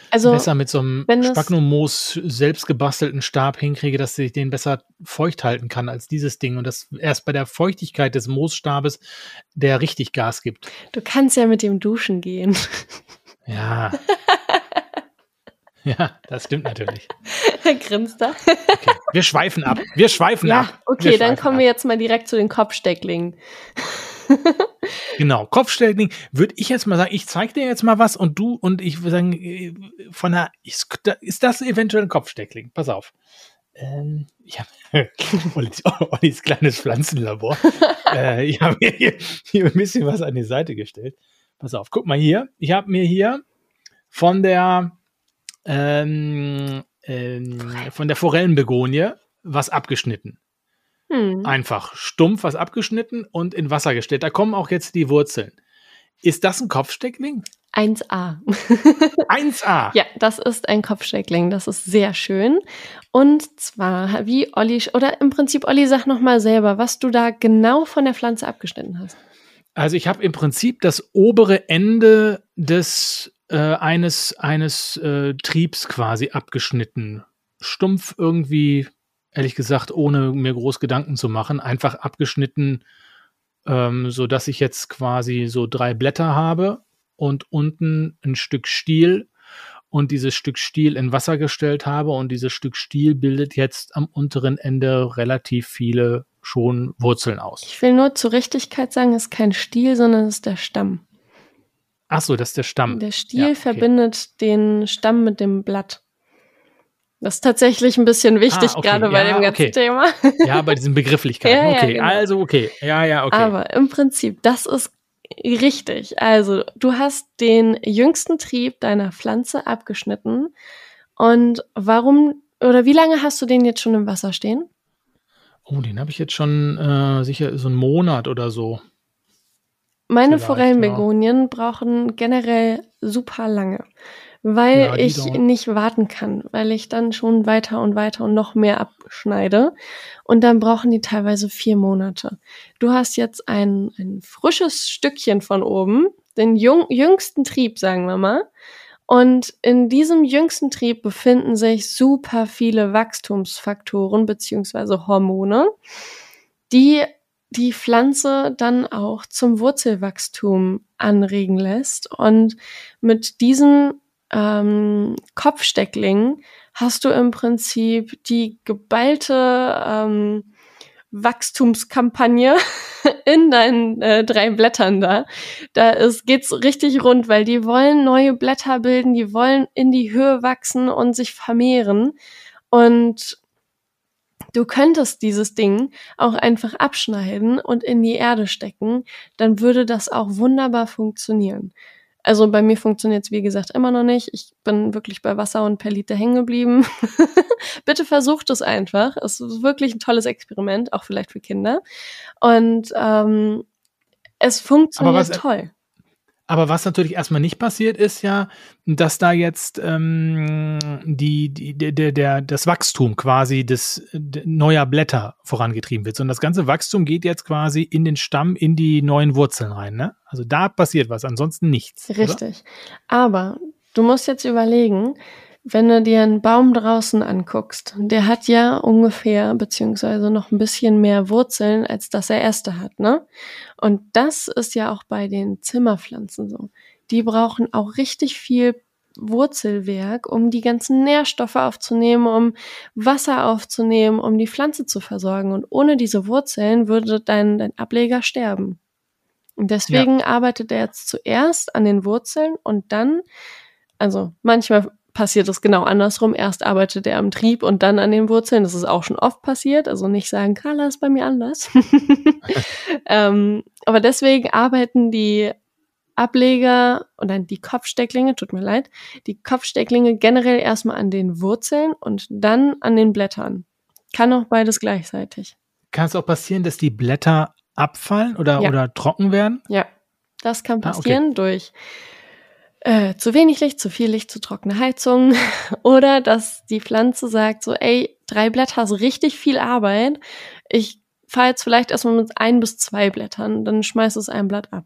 Also, besser mit so einem Spagnummoos selbst gebastelten Stab hinkriege, dass ich den besser feucht halten kann als dieses Ding. Und dass erst bei der Feuchtigkeit des Moosstabes der richtig Gas gibt. du kannst ja mit dem Duschen gehen. Ja. ja, das stimmt natürlich. er grinst da. Okay. Wir schweifen ab. Wir schweifen Ja, ab. okay, wir dann kommen ab. wir jetzt mal direkt zu den Kopfstecklingen. Genau, Kopfsteckling würde ich jetzt mal sagen, ich zeige dir jetzt mal was und du und ich würde sagen, äh, von der, ist, ist das eventuell ein Kopfsteckling? Pass auf. Ähm, ich habe Ollis, Ollis kleines Pflanzenlabor. äh, ich habe mir hier, hier ein bisschen was an die Seite gestellt. Pass auf, guck mal hier. Ich habe mir hier von der ähm, ähm, von der Forellenbegonie was abgeschnitten. Hm. Einfach stumpf was abgeschnitten und in Wasser gestellt. Da kommen auch jetzt die Wurzeln. Ist das ein Kopfsteckling? 1a. 1a. Ja, das ist ein Kopfsteckling. Das ist sehr schön. Und zwar, wie Olli, oder im Prinzip, Olli, sag nochmal selber, was du da genau von der Pflanze abgeschnitten hast. Also ich habe im Prinzip das obere Ende des äh, eines eines äh, Triebs quasi abgeschnitten. Stumpf irgendwie, ehrlich gesagt, ohne mir groß Gedanken zu machen, einfach abgeschnitten, ähm, so dass ich jetzt quasi so drei Blätter habe und unten ein Stück Stiel und dieses Stück Stiel in Wasser gestellt habe und dieses Stück Stiel bildet jetzt am unteren Ende relativ viele schon Wurzeln aus. Ich will nur zur Richtigkeit sagen, es ist kein Stiel, sondern es ist der Stamm. Ach so, das ist der Stamm. Der Stiel Ja, okay. verbindet den Stamm mit dem Blatt. Das ist tatsächlich ein bisschen wichtig, Ah, okay. gerade bei Ja, dem ganzen okay. Thema. Ja, bei diesen Begrifflichkeiten. Ja, ja, okay, genau. also okay. Ja, ja, okay. Aber im Prinzip, das ist richtig. Also, du hast den jüngsten Trieb deiner Pflanze abgeschnitten. Und warum oder wie lange hast du den jetzt schon im Wasser stehen? oh, den habe ich jetzt schon äh, sicher so einen Monat oder so. Meine Vielleicht, Forellenbegonien brauchen generell super lange, weil Ja, ich dauern. nicht warten kann, weil ich dann schon weiter und weiter und noch mehr abschneide. Und dann brauchen die teilweise vier Monate. Du hast jetzt ein, ein frisches Stückchen von oben, den jung, jüngsten Trieb, sagen wir mal. Und in diesem jüngsten Trieb befinden sich super viele Wachstumsfaktoren beziehungsweise Hormone, die die Pflanze dann auch zum Wurzelwachstum anregen lässt. Und mit diesen ähm, Kopfstecklingen hast du im Prinzip die geballte ähm, Wachstumskampagne in deinen äh, drei Blättern da. Da ist, geht's richtig rund, weil die wollen neue Blätter bilden, die wollen in die Höhe wachsen und sich vermehren. Und du könntest dieses Ding auch einfach abschneiden und in die Erde stecken, dann würde das auch wunderbar funktionieren. Also bei mir funktioniert es wie gesagt immer noch nicht. Ich bin wirklich bei Wasser und per Liter hängen geblieben. Bitte versucht es einfach. Es ist wirklich ein tolles Experiment, auch vielleicht für Kinder. Und ähm, es funktioniert was- toll. Aber was natürlich erstmal nicht passiert, ist ja, dass da jetzt ähm, die, die, der, der, das Wachstum quasi des neuer Blätter vorangetrieben wird. Sondern das ganze Wachstum geht jetzt quasi in den Stamm, in die neuen Wurzeln rein. Ne? Also da passiert was, ansonsten nichts. Oder? Richtig. Aber du musst jetzt überlegen, wenn du dir einen Baum draußen anguckst, der hat ja ungefähr, beziehungsweise noch ein bisschen mehr Wurzeln, als das er erste hat, ne? Und das ist ja auch bei den Zimmerpflanzen so. Die brauchen auch richtig viel Wurzelwerk, um die ganzen Nährstoffe aufzunehmen, um Wasser aufzunehmen, um die Pflanze zu versorgen. Und ohne diese Wurzeln würde dein, dein Ableger sterben. Und deswegen arbeitet er jetzt zuerst an den Wurzeln und dann, also manchmal passiert es genau andersrum. Erst arbeitet er am Trieb und dann an den Wurzeln. Das ist auch schon oft passiert. Also nicht sagen, Carla ist bei mir anders. ähm, aber deswegen arbeiten die Ableger oder die Kopfstecklinge, tut mir leid, die Kopfstecklinge generell erstmal an den Wurzeln und dann an den Blättern. Kann auch beides gleichzeitig. Kann es auch passieren, dass die Blätter abfallen oder, Ja. oder trocken werden? Ja. Das kann passieren ah, okay. durch äh, zu wenig Licht, zu viel Licht, zu trockene Heizung oder dass die Pflanze sagt so, ey, drei Blätter ist richtig viel Arbeit. Ich fahre jetzt vielleicht erstmal mit ein bis zwei Blättern, dann schmeiß es ein Blatt ab.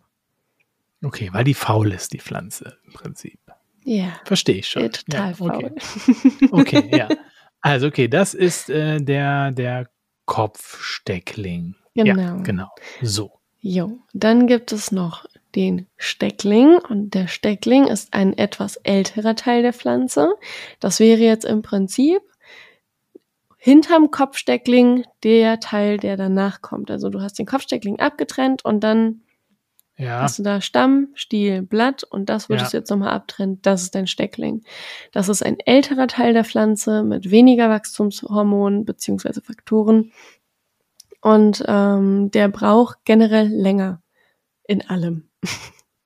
Okay, weil die faul ist, die Pflanze im Prinzip. Ja. Verstehe ich schon. Ja, total ja, okay. faul. okay, ja. Also okay, das ist äh, der, der Kopfsteckling. Genau. Ja, genau. So. Jo, dann gibt es noch den Steckling und der Steckling ist ein etwas älterer Teil der Pflanze. Das wäre jetzt im Prinzip hinterm Kopfsteckling der Teil, der danach kommt. Also du hast den Kopfsteckling abgetrennt und dann ja. hast du da Stamm, Stiel, Blatt und das würdest ja. du jetzt nochmal abtrennen. Das ist dein Steckling. Das ist ein älterer Teil der Pflanze mit weniger Wachstumshormonen beziehungsweise Faktoren und ähm, der braucht generell länger in allem.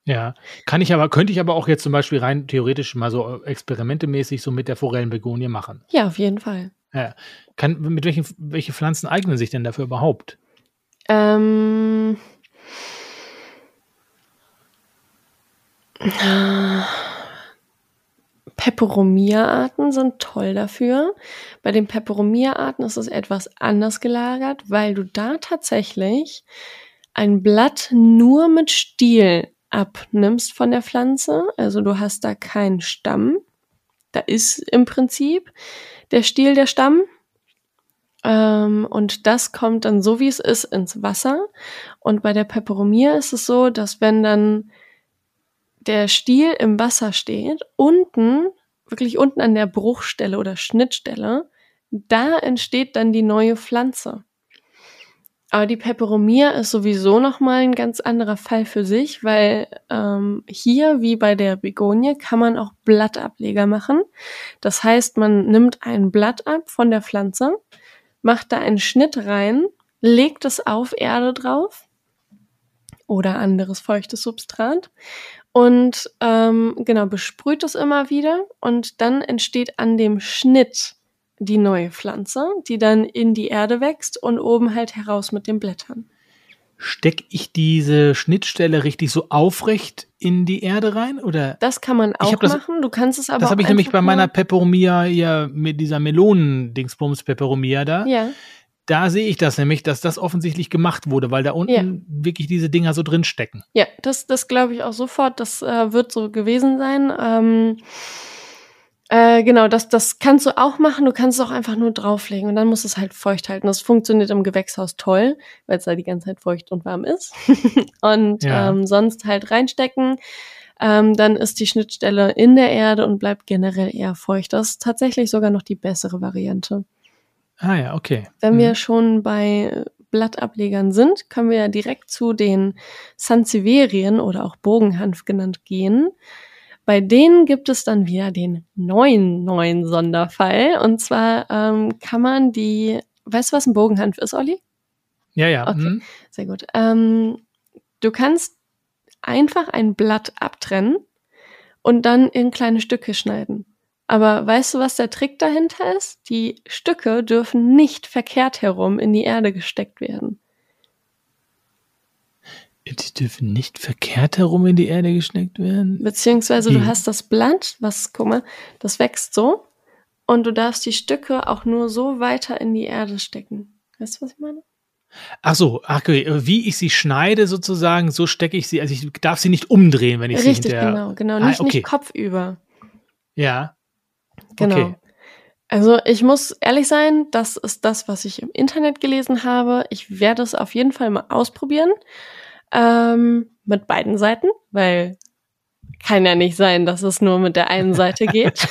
Ja, kann ich aber, könnte ich aber auch jetzt zum Beispiel rein theoretisch mal so experimentemäßig so mit der Forellenbegonie machen. Ja, auf jeden Fall. Ja. Kann, mit welchen welche Pflanzen eignen sich denn dafür überhaupt? Ähm. Peperomia-Arten sind toll dafür. Bei den Peperomia-Arten ist es etwas anders gelagert, weil du da tatsächlich ein Blatt nur mit Stiel abnimmst von der Pflanze. Also du hast da keinen Stamm. Da ist im Prinzip der Stiel der Stamm. Ähm, und das kommt dann so wie es ist ins Wasser. Und bei der Peperomia ist es so, dass wenn dann der Stiel im Wasser steht, unten, wirklich unten an der Bruchstelle oder Schnittstelle, da entsteht dann die neue Pflanze. Aber die Peperomia ist sowieso nochmal ein ganz anderer Fall für sich, weil ähm, hier, wie bei der Begonie, kann man auch Blattableger machen. Das heißt, man nimmt ein Blatt ab von der Pflanze, macht da einen Schnitt rein, legt es auf Erde drauf oder anderes feuchtes Substrat und ähm, genau besprüht es immer wieder und dann entsteht an dem Schnitt die neue Pflanze, die dann in die Erde wächst und oben halt heraus mit den Blättern. Stecke ich diese Schnittstelle richtig so aufrecht in die Erde rein? Oder? Das kann man auch das, machen. Du kannst es aber. Das habe ich nämlich bei meiner Peperomia hier mit dieser Melonen-Dingsbums Peperomia da. Ja. Da sehe ich das nämlich, dass das offensichtlich gemacht wurde, weil da unten ja. wirklich diese Dinger so drin stecken. Ja, das, das glaube ich auch sofort. Das äh, wird so gewesen sein. Ähm, äh, genau, das, das kannst du auch machen. Du kannst es auch einfach nur drauflegen und dann musst du es halt feucht halten. Das funktioniert im Gewächshaus toll, weil es da die ganze Zeit feucht und warm ist. und ja. ähm, sonst halt reinstecken. Ähm, dann ist die Schnittstelle in der Erde und bleibt generell eher feucht. Das ist tatsächlich sogar noch die bessere Variante. Ah ja, okay. Wenn mhm. wir schon bei Blattablegern sind, können wir ja direkt zu den Sansevierien oder auch Bogenhanf genannt gehen. Bei denen gibt es dann wieder den neuen, neuen Sonderfall. Und zwar ähm, kann man die, weißt du, was ein Bogenhanf ist, Olli? Ja, ja. Okay, mhm. sehr gut. Ähm, du kannst einfach ein Blatt abtrennen und dann in kleine Stücke schneiden. Aber weißt du, was der Trick dahinter ist? Die Stücke dürfen nicht verkehrt herum in die Erde gesteckt werden. Die dürfen nicht verkehrt herum in die Erde gesteckt werden. Beziehungsweise du hast das Blatt, was, guck mal, das wächst so und du darfst die Stücke auch nur so weiter in die Erde stecken. Weißt du, was ich meine? Ach so, okay. wie ich sie schneide sozusagen, so stecke ich sie, also ich darf sie nicht umdrehen, wenn ich Richtig, sie hinterher... genau, genau, nicht, ah, okay. nicht kopfüber. Ja. Genau. Okay. Also ich muss ehrlich sein, das ist das, was ich im Internet gelesen habe. Ich werde es auf jeden Fall mal ausprobieren. Ähm, mit beiden Seiten, weil kann ja nicht sein, dass es nur mit der einen Seite geht.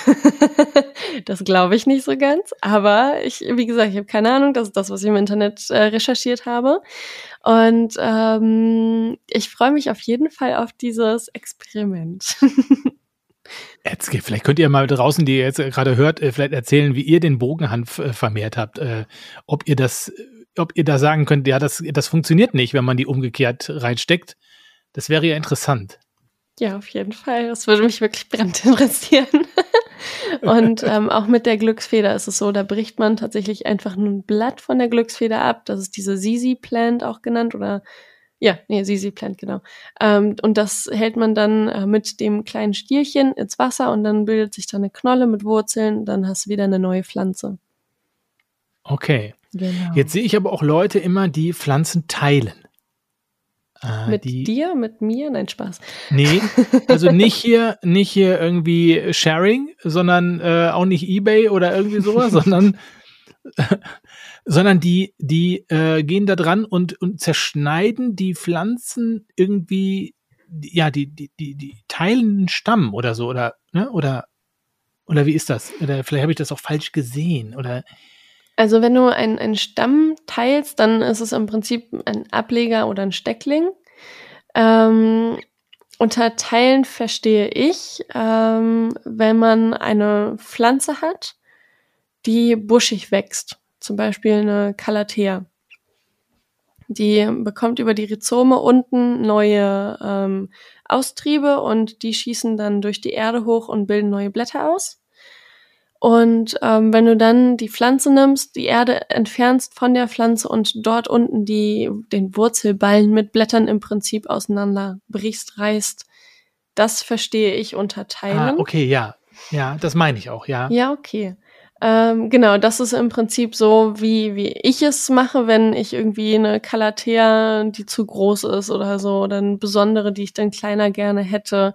das glaube ich nicht so ganz. Aber ich, wie gesagt, ich habe keine Ahnung. Das ist das, was ich im Internet äh, recherchiert habe. Und ähm, ich freue mich auf jeden Fall auf dieses Experiment. Jetzt, vielleicht könnt ihr mal draußen, die ihr jetzt gerade hört, äh, vielleicht erzählen, wie ihr den Bogenhanf äh, vermehrt habt. Äh, ob ihr das ob ihr da sagen könnt, ja, das, das funktioniert nicht, wenn man die umgekehrt reinsteckt. Das wäre ja interessant. Ja, auf jeden Fall. Das würde mich wirklich brennend interessieren. und ähm, auch mit der Glücksfeder ist es so, da bricht man tatsächlich einfach nur ein Blatt von der Glücksfeder ab. Das ist diese Sisi Plant auch genannt oder Ja, nee, Sisi Plant, genau. Ähm, und das hält man dann äh, mit dem kleinen Stierchen ins Wasser und dann bildet sich da eine Knolle mit Wurzeln, dann hast du wieder eine neue Pflanze. Okay. Genau. Jetzt sehe ich aber auch Leute immer, die Pflanzen teilen. Äh, mit die, dir, mit mir? Nein, Spaß. Nee, also nicht hier, nicht hier irgendwie Sharing, sondern äh, auch nicht eBay oder irgendwie sowas, sondern sondern die, die äh, gehen da dran und, und zerschneiden die Pflanzen irgendwie, ja, die, die, die, die teilen den Stamm oder so, oder, ne, oder, oder wie ist das? Oder vielleicht habe ich das auch falsch gesehen, oder also wenn du einen, einen Stamm teilst, dann ist es im Prinzip ein Ableger oder ein Steckling. Ähm, unter Teilen verstehe ich, ähm, wenn man eine Pflanze hat, die buschig wächst. Zum Beispiel eine Calathea. Die bekommt über die Rhizome unten neue ähm, Austriebe und die schießen dann durch die Erde hoch und bilden neue Blätter aus. Und ähm, wenn du dann die Pflanze nimmst, die Erde entfernst von der Pflanze und dort unten die, den Wurzelballen mit Blättern im Prinzip auseinander brichst, reißt, das verstehe ich unter Teilen. Ah, okay, ja. Ja, das meine ich auch, ja. Ja, okay. Ähm, genau, das ist im Prinzip so, wie, wie ich es mache, wenn ich irgendwie eine Calathea, die zu groß ist oder so, oder eine besondere, die ich dann kleiner gerne hätte,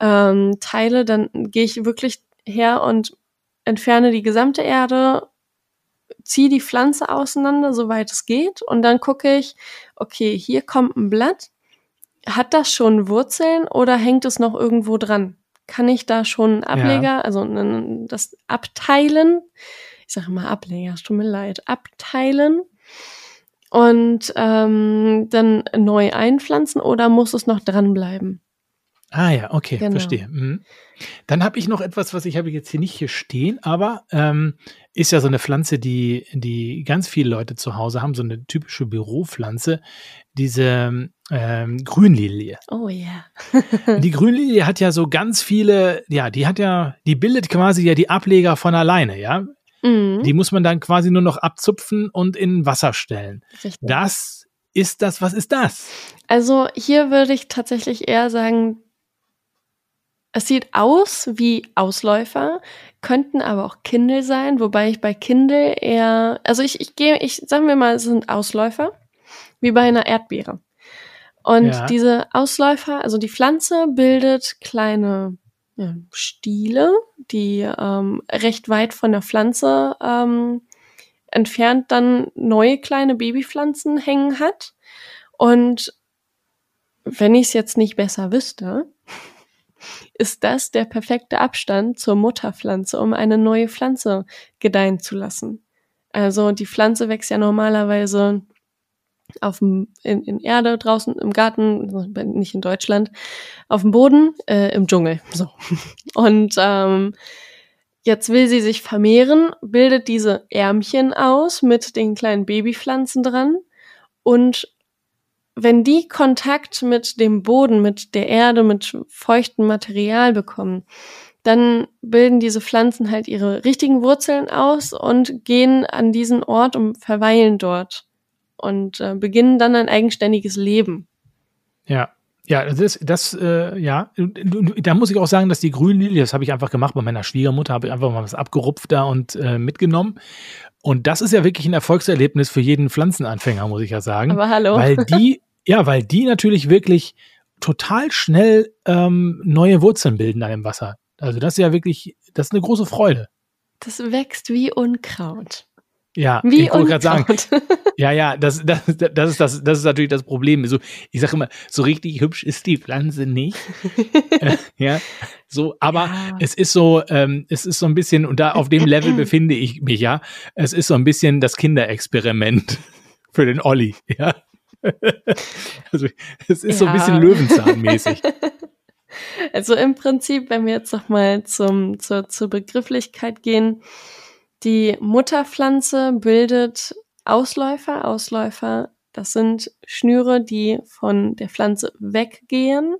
ähm, teile, dann gehe ich wirklich her und entferne die gesamte Erde, ziehe die Pflanze auseinander, soweit es geht, und dann gucke ich, okay, hier kommt ein Blatt. Hat das schon Wurzeln oder hängt es noch irgendwo dran? Kann ich da schon Ableger, ja. also das abteilen? Ich sage immer Ableger, es tut mir leid, abteilen und ähm, dann neu einpflanzen oder muss es noch dranbleiben? Ah ja, okay, genau. verstehe. Mhm. Dann habe ich noch etwas, was ich habe jetzt hier nicht hier stehen, aber ähm, ist ja so eine Pflanze, die, die ganz viele Leute zu Hause haben, so eine typische Büropflanze, diese ähm, Grünlilie. Oh ja. Yeah. die Grünlilie hat ja so ganz viele, ja, die hat ja, die bildet quasi ja die Ableger von alleine, ja. Mhm. Die muss man dann quasi nur noch abzupfen und in Wasser stellen. Richtig. Das ist das, was ist das? Also hier würde ich tatsächlich eher sagen, es sieht aus wie Ausläufer, könnten aber auch Kindle sein, wobei ich bei Kindle eher, also ich, ich gehe, ich sagen wir mal, es sind Ausläufer, wie bei einer Erdbeere. Und ja. diese Ausläufer, also die Pflanze bildet kleine ja, Stiele, die ähm, recht weit von der Pflanze ähm, entfernt dann neue kleine Babypflanzen hängen hat. Und wenn ich es jetzt nicht besser wüsste, ist das der perfekte Abstand zur Mutterpflanze, um eine neue Pflanze gedeihen zu lassen. Also die Pflanze wächst ja normalerweise auf dem, in, in Erde draußen im Garten, nicht in Deutschland, auf dem Boden, äh, im Dschungel. So. Und ähm, jetzt will sie sich vermehren, bildet diese Ärmchen aus mit den kleinen Babypflanzen dran und wenn die Kontakt mit dem Boden, mit der Erde, mit feuchtem Material bekommen, dann bilden diese Pflanzen halt ihre richtigen Wurzeln aus und gehen an diesen Ort und verweilen dort und äh, beginnen dann ein eigenständiges Leben. Ja. Ja, das, das äh, ja, da muss ich auch sagen, dass die Grünlilie, das habe ich einfach gemacht bei meiner Schwiegermutter, habe ich einfach mal was abgerupft da und äh, mitgenommen. Und das ist ja wirklich ein Erfolgserlebnis für jeden Pflanzenanfänger, muss ich ja sagen. Aber hallo. Weil die, ja, weil die natürlich wirklich total schnell ähm, neue Wurzeln bilden da im Wasser. Also das ist ja wirklich, das ist eine große Freude. Das wächst wie Unkraut. Ja, wie ich wollte gerade sagen. Ja, ja, das, das, das, ist das, das ist natürlich das Problem. So, ich sage immer, so richtig hübsch ist die Pflanze nicht. äh, ja, so, aber ja. es ist so, ähm, es ist so ein bisschen, und da auf dem Level befinde ich mich, ja. Es ist so ein bisschen das Kinderexperiment für den Olli, ja. also, es ist ja. so ein bisschen Löwenzahnmäßig. Also im Prinzip, wenn wir jetzt nochmal zum, zur, zur Begrifflichkeit gehen, die Mutterpflanze bildet Ausläufer. Ausläufer, das sind Schnüre, die von der Pflanze weggehen.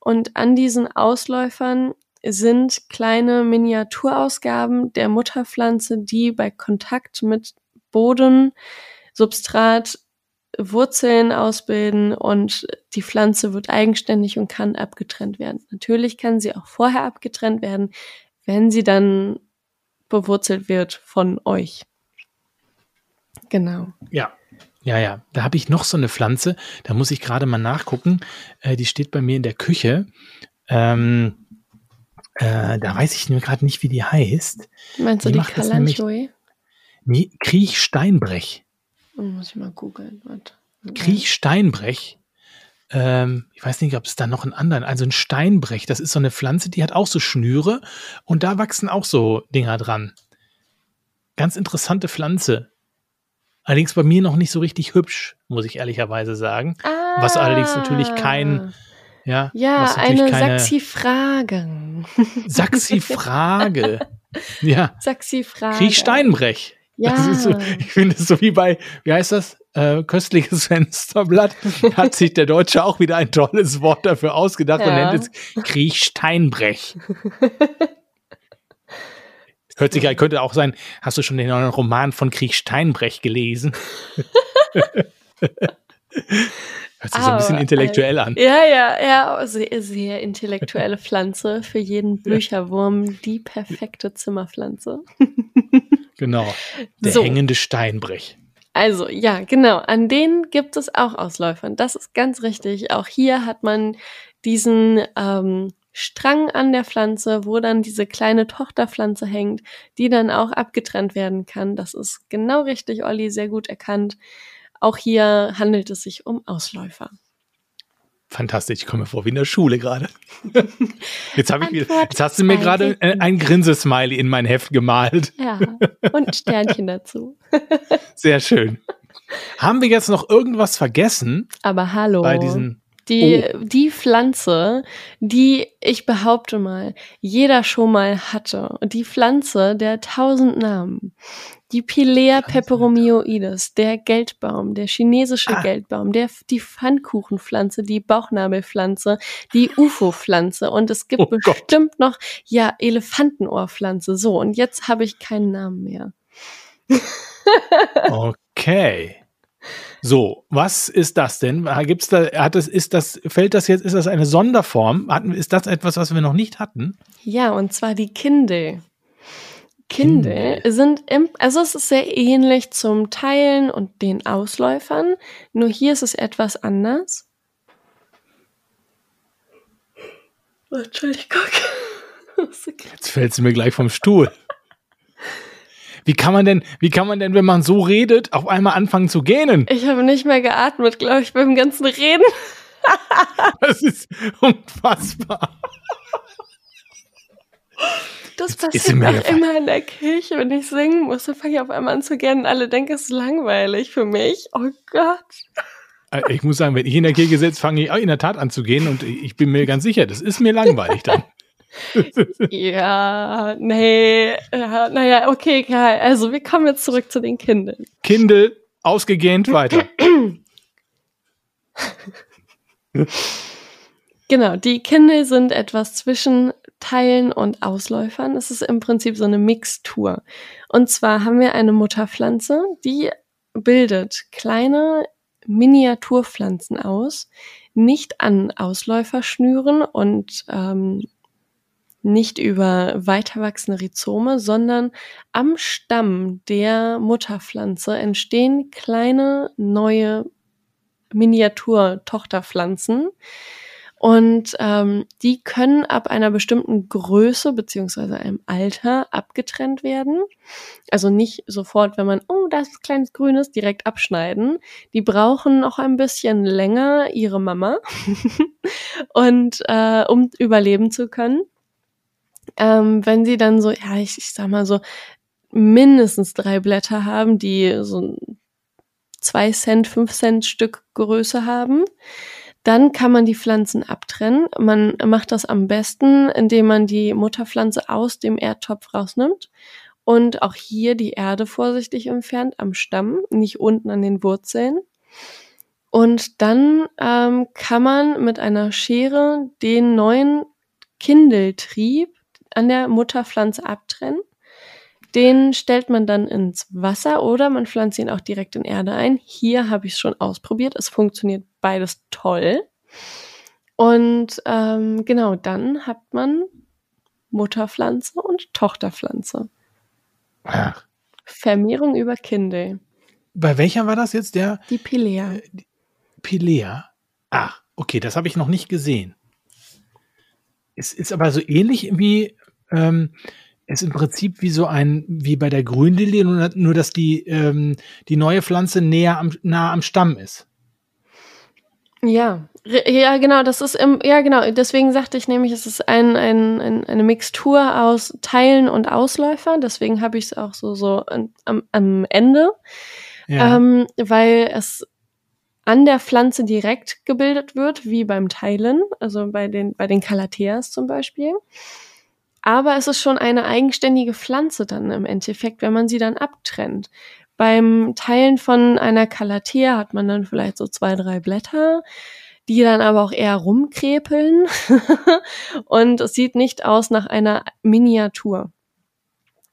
Und an diesen Ausläufern sind kleine Miniaturausgaben der Mutterpflanze, die bei Kontakt mit Boden, Substrat Wurzeln ausbilden und die Pflanze wird eigenständig und kann abgetrennt werden. Natürlich kann sie auch vorher abgetrennt werden, wenn sie dann bewurzelt wird von euch. Genau. Ja. Ja, ja. Da habe ich noch so eine Pflanze. Da muss ich gerade mal nachgucken. Äh, die steht bei mir in der Küche. Ähm, äh, da weiß ich gerade nicht, wie die heißt. Meinst du die, die Kalanchoe? Nee, Kriechsteinbrech. Muss ich mal googeln. Kriechsteinbrech. Ähm, ich weiß nicht, ob es da noch einen anderen, also ein Steinbrech, das ist so eine Pflanze, die hat auch so Schnüre und da wachsen auch so Dinger dran. Ganz interessante Pflanze. Allerdings bei mir noch nicht so richtig hübsch, muss ich ehrlicherweise sagen. Ah. Was allerdings natürlich kein, ja, ja eine Saxi-Frage. Saxi-Frage. ja. Saxi-Frage. Kriechsteinbrech. Ja. So, ich finde es so wie bei, wie heißt das? Äh, köstliches Fensterblatt. Hat sich der Deutsche auch wieder ein tolles Wort dafür ausgedacht ja. und nennt es Kriechsteinbrech. Hört sich, könnte auch sein, hast du schon den neuen Roman von Krieg Steinbrech gelesen? Hört sich so ein bisschen intellektuell an. Ja, ja, ja, sehr, sehr intellektuelle Pflanze. Für jeden Bücherwurm die perfekte Zimmerpflanze. genau. Der so. hängende Steinbrech. Also, ja, genau. An denen gibt es auch Ausläufer. Das ist ganz richtig. Auch hier hat man diesen ähm, Strang an der Pflanze, wo dann diese kleine Tochterpflanze hängt, die dann auch abgetrennt werden kann. Das ist genau richtig, Olli, sehr gut erkannt. Auch hier handelt es sich um Ausläufer. Fantastisch, ich komme vor wie in der Schule gerade. Jetzt, habe ich, jetzt hast du mir gerade ein Grinsesmiley in mein Heft gemalt. Ja, und ein Sternchen dazu. Sehr schön. Haben wir jetzt noch irgendwas vergessen? Aber hallo. Bei diesen die, oh. die Pflanze, die ich behaupte mal, jeder schon mal hatte. Die Pflanze der tausend Namen. Die Pilea peperomioides, der Geldbaum, der chinesische ah. Geldbaum, der, die Pfannkuchenpflanze, die Bauchnabelpflanze, die UFO-Pflanze und es gibt oh bestimmt Gott. noch, ja, Elefantenohrpflanze. So, und jetzt habe ich keinen Namen mehr. okay. So, was ist das denn? Gibt's da, hat das, ist das, fällt das jetzt, ist das eine Sonderform? Hatten, ist das etwas, was wir noch nicht hatten? Ja, und zwar die Kindle. Kindle, Kindle. sind, im, also es ist sehr ähnlich zum Teilen und den Ausläufern, nur hier ist es etwas anders. Entschuldigung. Jetzt fällt sie mir gleich vom Stuhl. Wie kann man denn, wie kann man denn, wenn man so redet, auf einmal anfangen zu gähnen? Ich habe nicht mehr geatmet, glaube ich, beim ganzen Reden. das ist unfassbar. Das passiert auch immer in der Kirche, wenn ich singen muss, dann fange ich auf einmal an zu gähnen. Alle denken, es ist langweilig für mich. Oh Gott. Äh, ich muss sagen, wenn ich in der Kirche sitze, fange ich auch in der Tat an zu gehen und ich bin mir ganz sicher, das ist mir langweilig dann ja, nee, ja, naja, okay, egal. Also wir kommen jetzt zurück zu den Kindern. Kindle, ausgegähnt weiter. genau, die Kindle sind etwas zwischen Teilen und Ausläufern. Es ist im Prinzip so eine Mixtur. Und zwar haben wir eine Mutterpflanze, die bildet kleine Miniaturpflanzen aus, nicht an Ausläuferschnüren und ähm, nicht über weiterwachsende Rhizome, sondern am Stamm der Mutterpflanze entstehen kleine neue Miniatur-Tochterpflanzen. Und ähm, die können ab einer bestimmten Größe beziehungsweise einem Alter abgetrennt werden. Also nicht sofort, wenn man, oh, da ist kleines Grünes, direkt abschneiden. Die brauchen noch ein bisschen länger ihre Mama und äh, um überleben zu können ähm, wenn sie dann so, ja, ich, ich sag mal so, mindestens drei Blätter haben, die so zwei Cent, fünf Cent Stück Größe haben, dann kann man die Pflanzen abtrennen. Man macht das am besten, indem man die Mutterpflanze aus dem Erdtopf rausnimmt und auch hier die Erde vorsichtig entfernt am Stamm, nicht unten an den Wurzeln. Und dann ähm, kann man mit einer Schere den neuen Kindeltrieb an der Mutterpflanze abtrennen. Den stellt man dann ins Wasser oder man pflanzt ihn auch direkt in Erde ein. Hier habe ich es schon ausprobiert. Es funktioniert beides toll. Und ähm, genau, dann hat man Mutterpflanze und Tochterpflanze. Ach. Vermehrung über Kindel. Bei welcher war das jetzt? Der Die Pilea. äh, die Pilea. Ach, okay, das habe ich noch nicht gesehen. Es ist aber so ähnlich wie, ähm, ist im Prinzip wie so ein, wie bei der Grünlilie, nur, nur dass die, ähm, die neue Pflanze näher am, nah am Stamm ist. Ja, ja, genau, das ist im, ja, genau, deswegen sagte ich nämlich, es ist ein, ein, ein, eine Mixtur aus Teilen und Ausläufer, deswegen habe ich es auch so, so am, am Ende, Ja. ähm, weil es an der Pflanze direkt gebildet wird, wie beim Teilen, also bei den, bei den Calatheas zum Beispiel. Aber es ist schon eine eigenständige Pflanze dann im Endeffekt, wenn man sie dann abtrennt. Beim Teilen von einer Calathea hat man dann vielleicht so zwei, drei Blätter, die dann aber auch eher rumkrepeln. und es sieht nicht aus nach einer Miniatur.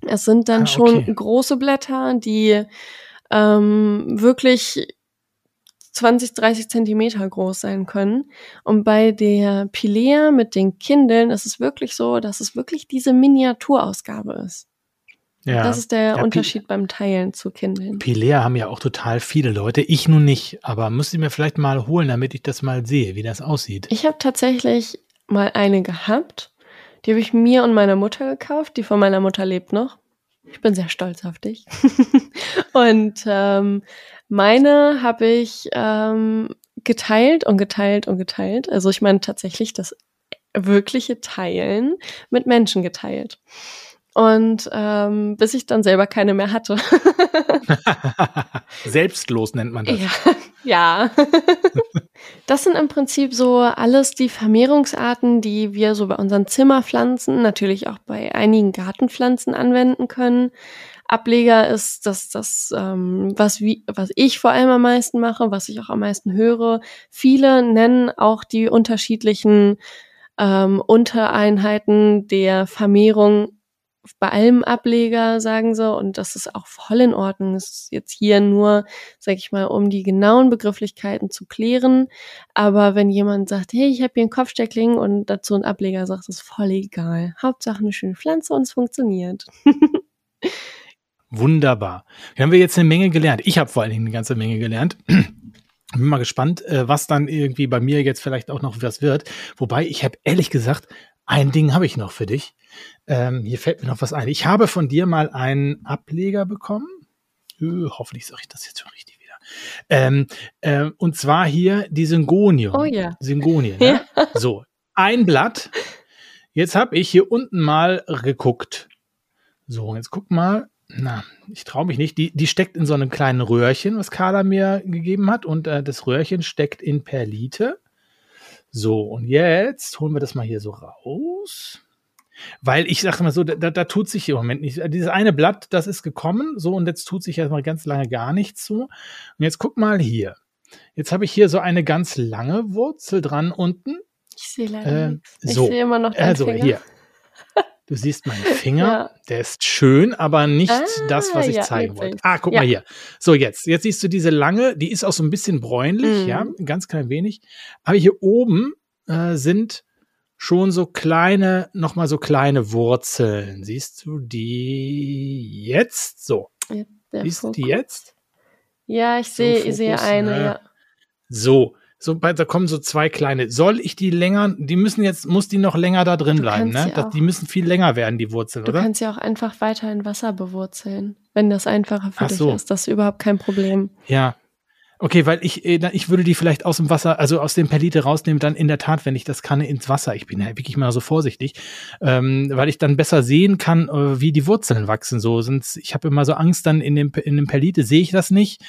Es sind dann Ah, schon okay. große Blätter, die ähm, wirklich 20, 30 Zentimeter groß sein können. Und bei der Pilea mit den Kindeln ist es wirklich so, dass es wirklich diese Miniaturausgabe ist. ja. Das ist der Ja, Unterschied beim Teilen zu Kindeln. Pilea haben ja auch total viele Leute. Ich nun nicht, aber müsste ich mir vielleicht mal holen, damit ich das mal sehe, wie das aussieht. Ich habe tatsächlich mal eine gehabt. Die habe ich mir und meiner Mutter gekauft. Die von meiner Mutter lebt noch. Ich bin sehr stolz auf dich. und ähm, meine habe ich ähm, geteilt und geteilt und geteilt. Also ich meine tatsächlich das wirkliche Teilen mit Menschen geteilt. Und ähm, bis ich dann selber keine mehr hatte. Selbstlos nennt man das. Ja, ja. Das sind im Prinzip so alles die Vermehrungsarten, die wir so bei unseren Zimmerpflanzen, natürlich auch bei einigen Gartenpflanzen anwenden können. Ableger ist das, das ähm, was, wie, was ich vor allem am meisten mache, was ich auch am meisten höre. Viele nennen auch die unterschiedlichen ähm, Untereinheiten der Vermehrung bei allem Ableger, sagen sie, und das ist auch voll in Ordnung. Es ist jetzt hier nur, sag ich mal, um die genauen Begrifflichkeiten zu klären. Aber wenn jemand sagt, hey, ich habe hier einen Kopfsteckling und dazu einen Ableger sagt, ist voll egal. Hauptsache eine schöne Pflanze und es funktioniert. Wunderbar. Wir haben wir jetzt eine Menge gelernt. Ich habe vor allen Dingen eine ganze Menge gelernt. Bin mal gespannt, äh, was dann irgendwie bei mir jetzt vielleicht auch noch was wird. Wobei, ich habe ehrlich gesagt, ein Ding habe ich noch für dich. Ähm, hier fällt mir noch was ein. Ich habe von dir mal einen Ableger bekommen. Äh, hoffentlich sage ich das jetzt schon richtig wieder. Ähm, ähm, und zwar hier die Syngonium. Oh ja. Syngonie, ne? So, ein Blatt. Jetzt habe ich hier unten mal geguckt. So, jetzt guck mal. Na, ich traue mich nicht. Die, die steckt in so einem kleinen Röhrchen, was Carla mir gegeben hat. Und äh, das Röhrchen steckt in Perlite. So, und jetzt holen wir das mal hier so raus. Weil ich sage mal so, da, da, tut sich im Moment nicht. Dieses eine Blatt, das ist gekommen, so und jetzt tut sich erstmal ganz lange gar nichts so. Und jetzt guck mal hier. Jetzt habe ich hier so eine ganz lange Wurzel dran unten. Ich sehe leider Äh, nichts. Ich so, sehe immer noch deinen Also Finger. hier. Du siehst meinen Finger, Ja. der ist schön, aber nicht Ah, das, was ich ja, zeigen wollte. Ah, guck Ja. mal hier. So, jetzt. Jetzt siehst du diese lange, die ist auch so ein bisschen bräunlich, Mhm. ja, ein ganz klein wenig. Aber hier oben äh, sind schon so kleine, nochmal so kleine Wurzeln. Siehst du die jetzt? So. Siehst du die jetzt? Ja, ich sehe, ich sehe Fokus, eine, ne? ja. So. So, bei- da kommen so zwei kleine. Soll ich die länger, die müssen jetzt, muss die noch länger da drin Du bleiben, ne? Das, die müssen viel länger werden, die Wurzeln, Du oder? kannst ja auch einfach weiter in Wasser bewurzeln, wenn das einfacher für Ach dich so. ist. Das ist überhaupt kein Problem. Ja. Okay, weil ich, äh, dann- ich würde die vielleicht aus dem Wasser, also aus dem Perlite rausnehmen, dann in der Tat, wenn ich das kann, ins Wasser. Ich bin ja wirklich mal so vorsichtig, ähm, weil ich dann besser sehen kann, äh, wie die Wurzeln wachsen. So sind, ich habe immer so Angst, dann in dem in dem Perlite sehe ich das nicht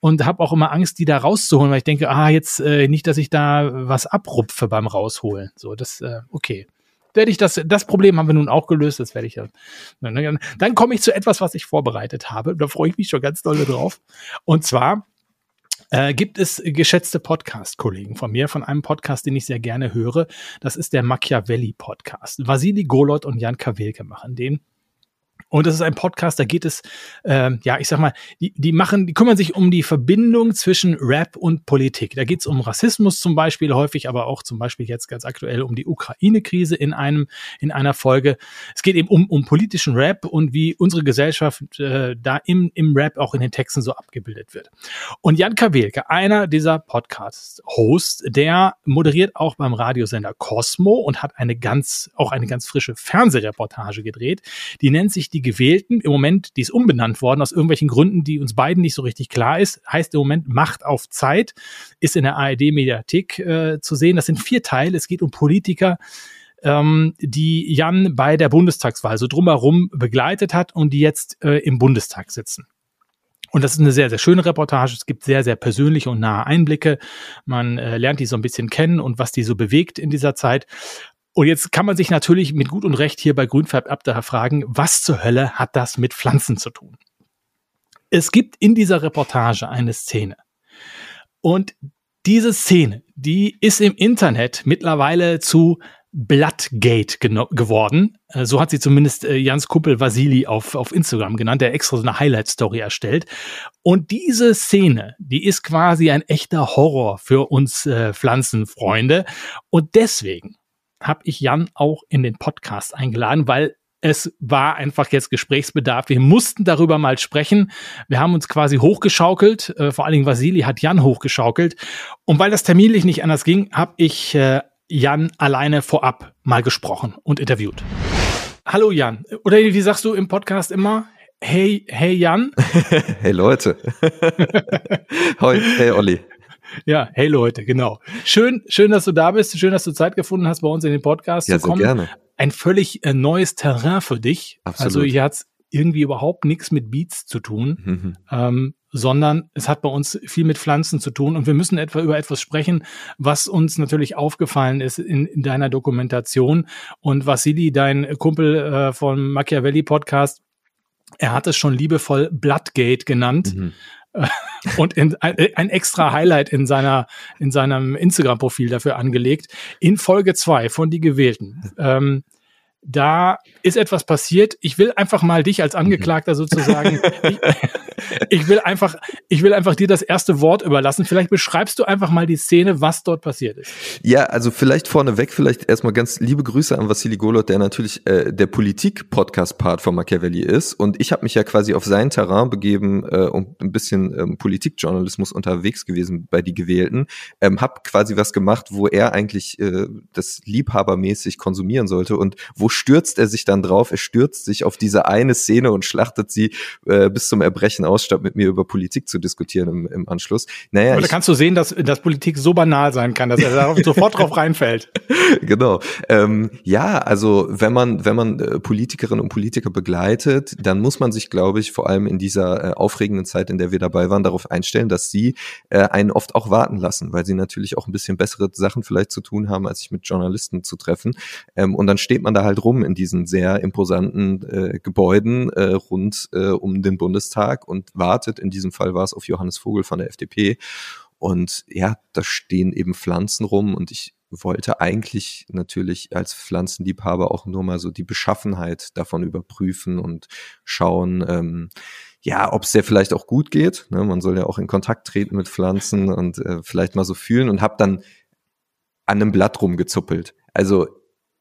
und habe auch immer Angst, die da rauszuholen, weil ich denke, ah jetzt äh, nicht, dass ich da was abrupfe beim rausholen. So, das äh, okay. Werde ich das, das Problem haben wir nun auch gelöst, das werde ich ja. Dann komme ich zu etwas, was ich vorbereitet habe. Da freue ich mich schon ganz doll drauf. Und zwar äh, gibt es geschätzte Podcast-Kollegen von mir, von einem Podcast, den ich sehr gerne höre. Das ist der Machiavelli-Podcast. Vasili Golot und Jan Kawelke machen den. Und das ist ein Podcast, da geht es, äh, ja, ich sag mal, die, die machen, die kümmern sich um die Verbindung zwischen Rap und Politik. Da geht es um Rassismus zum Beispiel häufig, aber auch zum Beispiel jetzt ganz aktuell um die Ukraine-Krise in einem, in einer Folge. Es geht eben um, um politischen Rap und wie unsere Gesellschaft äh, da im, im Rap auch in den Texten so abgebildet wird. Und Jan Kawelke, einer dieser Podcast-Hosts, der moderiert auch beim Radiosender Cosmo und hat eine ganz, auch eine ganz frische Fernsehreportage gedreht. Die nennt sich die Gewählten. Im Moment, die ist umbenannt worden aus irgendwelchen Gründen, die uns beiden nicht so richtig klar ist. Heißt im Moment Macht auf Zeit, ist in der ARD-Mediathek äh, zu sehen. Das sind vier Teile. Es geht um Politiker, ähm, die Jan bei der Bundestagswahl so drumherum begleitet hat und die jetzt äh, im Bundestag sitzen. Und das ist eine sehr, sehr schöne Reportage. Es gibt sehr, sehr persönliche und nahe Einblicke. Man äh, lernt die so ein bisschen kennen und was die so bewegt in dieser Zeit. Und jetzt kann man sich natürlich mit Gut und Recht hier bei Grünfärb Abda fragen, was zur Hölle hat das mit Pflanzen zu tun? Es gibt in dieser Reportage eine Szene. Und diese Szene, die ist im Internet mittlerweile zu Bloodgate geworden. Äh, so hat sie zumindest äh, Jans Kuppel Vasili auf, auf Instagram genannt, der extra so eine Highlight-Story erstellt. Und diese Szene, die ist quasi ein echter Horror für uns äh, Pflanzenfreunde. Und deswegen habe ich Jan auch in den Podcast eingeladen, weil es war einfach jetzt Gesprächsbedarf. Wir mussten darüber mal sprechen. Wir haben uns quasi hochgeschaukelt. Äh, vor allen Dingen Vasili hat Jan hochgeschaukelt. Und weil das terminlich nicht anders ging, habe ich äh, Jan alleine vorab mal gesprochen und interviewt. Hallo Jan. Oder wie sagst du im Podcast immer? Hey, hey Jan. hey Leute. Hoi, hey Olli. Ja, hey Leute, genau. Schön, schön, dass du da bist. Schön, dass du Zeit gefunden hast, bei uns in den Podcast ja, zu kommen. Sehr gerne. Ein völlig äh, neues Terrain für dich. Absolut. Also hier hat's irgendwie überhaupt nichts mit Beats zu tun, mhm. ähm, sondern es hat bei uns viel mit Pflanzen zu tun. Und wir müssen etwa über etwas sprechen, was uns natürlich aufgefallen ist in, in deiner Dokumentation. Und Vassili, dein Kumpel äh, vom Machiavelli Podcast, er hat es schon liebevoll Bloodgate genannt. Mhm. und in, ein, ein, extra Highlight in seiner in seinem Instagram-Profil dafür angelegt. In Folge zwei von die Gewählten. Ähm, da ist etwas passiert. Ich will einfach mal dich als Angeklagter sozusagen. ich, ich, will einfach, ich will einfach dir das erste Wort überlassen. Vielleicht beschreibst du einfach mal die Szene, was dort passiert ist. Ja, also vielleicht vorneweg, vielleicht erstmal ganz liebe Grüße an Vassili Golot, der natürlich äh, der Politik-Podcast-Part von Machiavelli ist. Und ich habe mich ja quasi auf sein Terrain begeben äh, und ein bisschen ähm, Politikjournalismus unterwegs gewesen bei die Gewählten. Ähm, hab quasi was gemacht, wo er eigentlich äh, das liebhabermäßig konsumieren sollte und wo stürzt er sich dann drauf? Er stürzt sich auf diese eine Szene und schlachtet sie äh, bis zum Erbrechen aus, statt mit mir über Politik zu diskutieren im, im Anschluss. Naja, Aber da kannst du sehen, dass, dass Politik so banal sein kann, dass er darauf sofort drauf reinfällt. Genau. Ähm, ja, also wenn man, wenn man äh, Politikerinnen und Politiker begleitet, dann muss man sich, glaube ich, vor allem in dieser äh, aufregenden Zeit, in der wir dabei waren, darauf einstellen, dass sie äh, einen oft auch warten lassen, weil sie natürlich auch ein bisschen bessere Sachen vielleicht zu tun haben, als sich mit Journalisten zu treffen. Ähm, und dann steht man da halt rum in diesen sehr imposanten äh, Gebäuden äh, rund äh, um den Bundestag und wartet. In diesem Fall war es auf Johannes Vogel von der FDP. Und ja, da stehen eben Pflanzen rum und ich wollte eigentlich natürlich als Pflanzenliebhaber auch nur mal so die Beschaffenheit davon überprüfen und schauen, ähm, ja, ob es dir vielleicht auch gut geht. Ne? Man soll ja auch in Kontakt treten mit Pflanzen und äh, vielleicht mal so fühlen und habe dann an einem Blatt rumgezuppelt. Also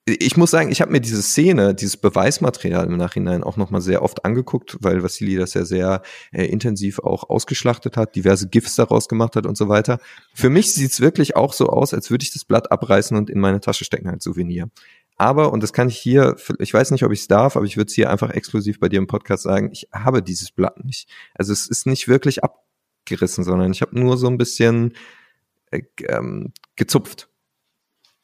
ich muss sagen, ich habe mir diese Szene, dieses Beweismaterial im Nachhinein auch nochmal sehr oft angeguckt, weil Vassili das ja sehr äh, intensiv auch ausgeschlachtet hat, diverse GIFs daraus gemacht hat und so weiter. Für mich sieht's wirklich auch so aus, als würde ich das Blatt abreißen und in meine Tasche stecken als Souvenir. Aber, und das kann ich hier, ich weiß nicht, ob ich es darf, aber ich würde es hier einfach exklusiv bei dir im Podcast sagen, ich habe dieses Blatt nicht. Also es ist nicht wirklich abgerissen, sondern ich habe nur so ein bisschen äh, ähm, gezupft.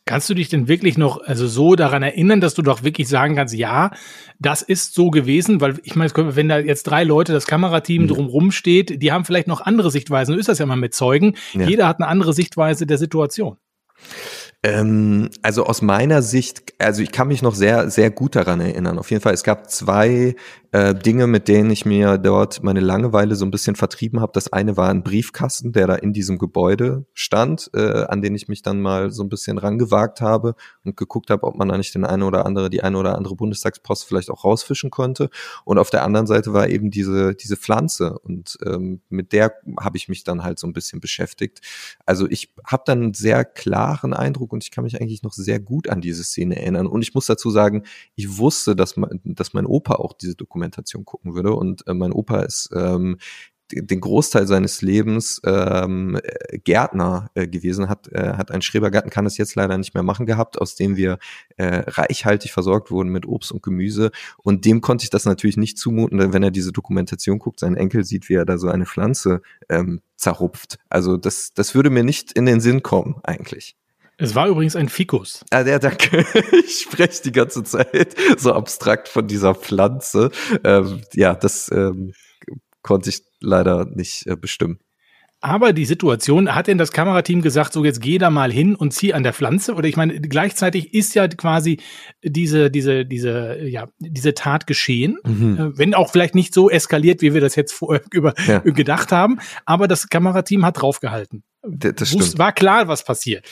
Kannst du dich denn wirklich noch also so daran erinnern, dass du doch wirklich sagen kannst, ja, das ist so gewesen? Weil ich meine, wenn da jetzt drei Leute, das Kamerateam mhm. drumrum steht, die haben vielleicht noch andere Sichtweisen. So ist das ja mal mit Zeugen. Ja. Jeder hat eine andere Sichtweise der Situation. Ähm, also aus meiner Sicht, also ich kann mich noch sehr, sehr gut daran erinnern. Auf jeden Fall, es gab zwei äh, Dinge, mit denen ich mir dort meine Langeweile so ein bisschen vertrieben habe. Das eine war ein Briefkasten, der da in diesem Gebäude stand, äh, an den ich mich dann mal so ein bisschen rangewagt habe und geguckt habe, ob man da nicht den eine oder andere, die eine oder andere Bundestagspost vielleicht auch rausfischen konnte. Und auf der anderen Seite war eben diese, diese Pflanze und ähm, mit der habe ich mich dann halt so ein bisschen beschäftigt. Also ich habe dann einen sehr klaren Eindruck und ich kann mich eigentlich noch sehr gut an diese Szene erinnern. Und ich muss dazu sagen, ich wusste, dass, mein, dass mein Opa auch diese Dokumentation gucken würde und äh, mein Opa ist ähm, den Großteil seines Lebens ähm, Gärtner äh, gewesen, hat, äh, hat einen Schrebergarten, kann es jetzt leider nicht mehr machen gehabt, aus dem wir äh, reichhaltig versorgt wurden mit Obst und Gemüse. Und dem konnte ich das natürlich nicht zumuten, wenn er diese Dokumentation guckt, sein Enkel sieht, wie er da so eine Pflanze ähm, zerrupft. Also das, das würde mir nicht in den Sinn kommen, eigentlich. Es war übrigens ein Fikus. Ah, ja, danke. Ich spreche die ganze Zeit so abstrakt von dieser Pflanze. Ähm, ja, das ähm, konnte ich leider nicht äh, bestimmen. Aber die Situation, hat denn das Kamerateam gesagt, so jetzt geh da mal hin und zieh an der Pflanze? Oder ich meine, gleichzeitig ist ja quasi diese, diese, diese, ja, diese Tat geschehen, mhm. Äh, wenn auch vielleicht nicht so eskaliert, wie wir das jetzt vorher über, ja. gedacht haben. Aber das Kamerateam hat draufgehalten. Das stimmt. War klar, was passiert.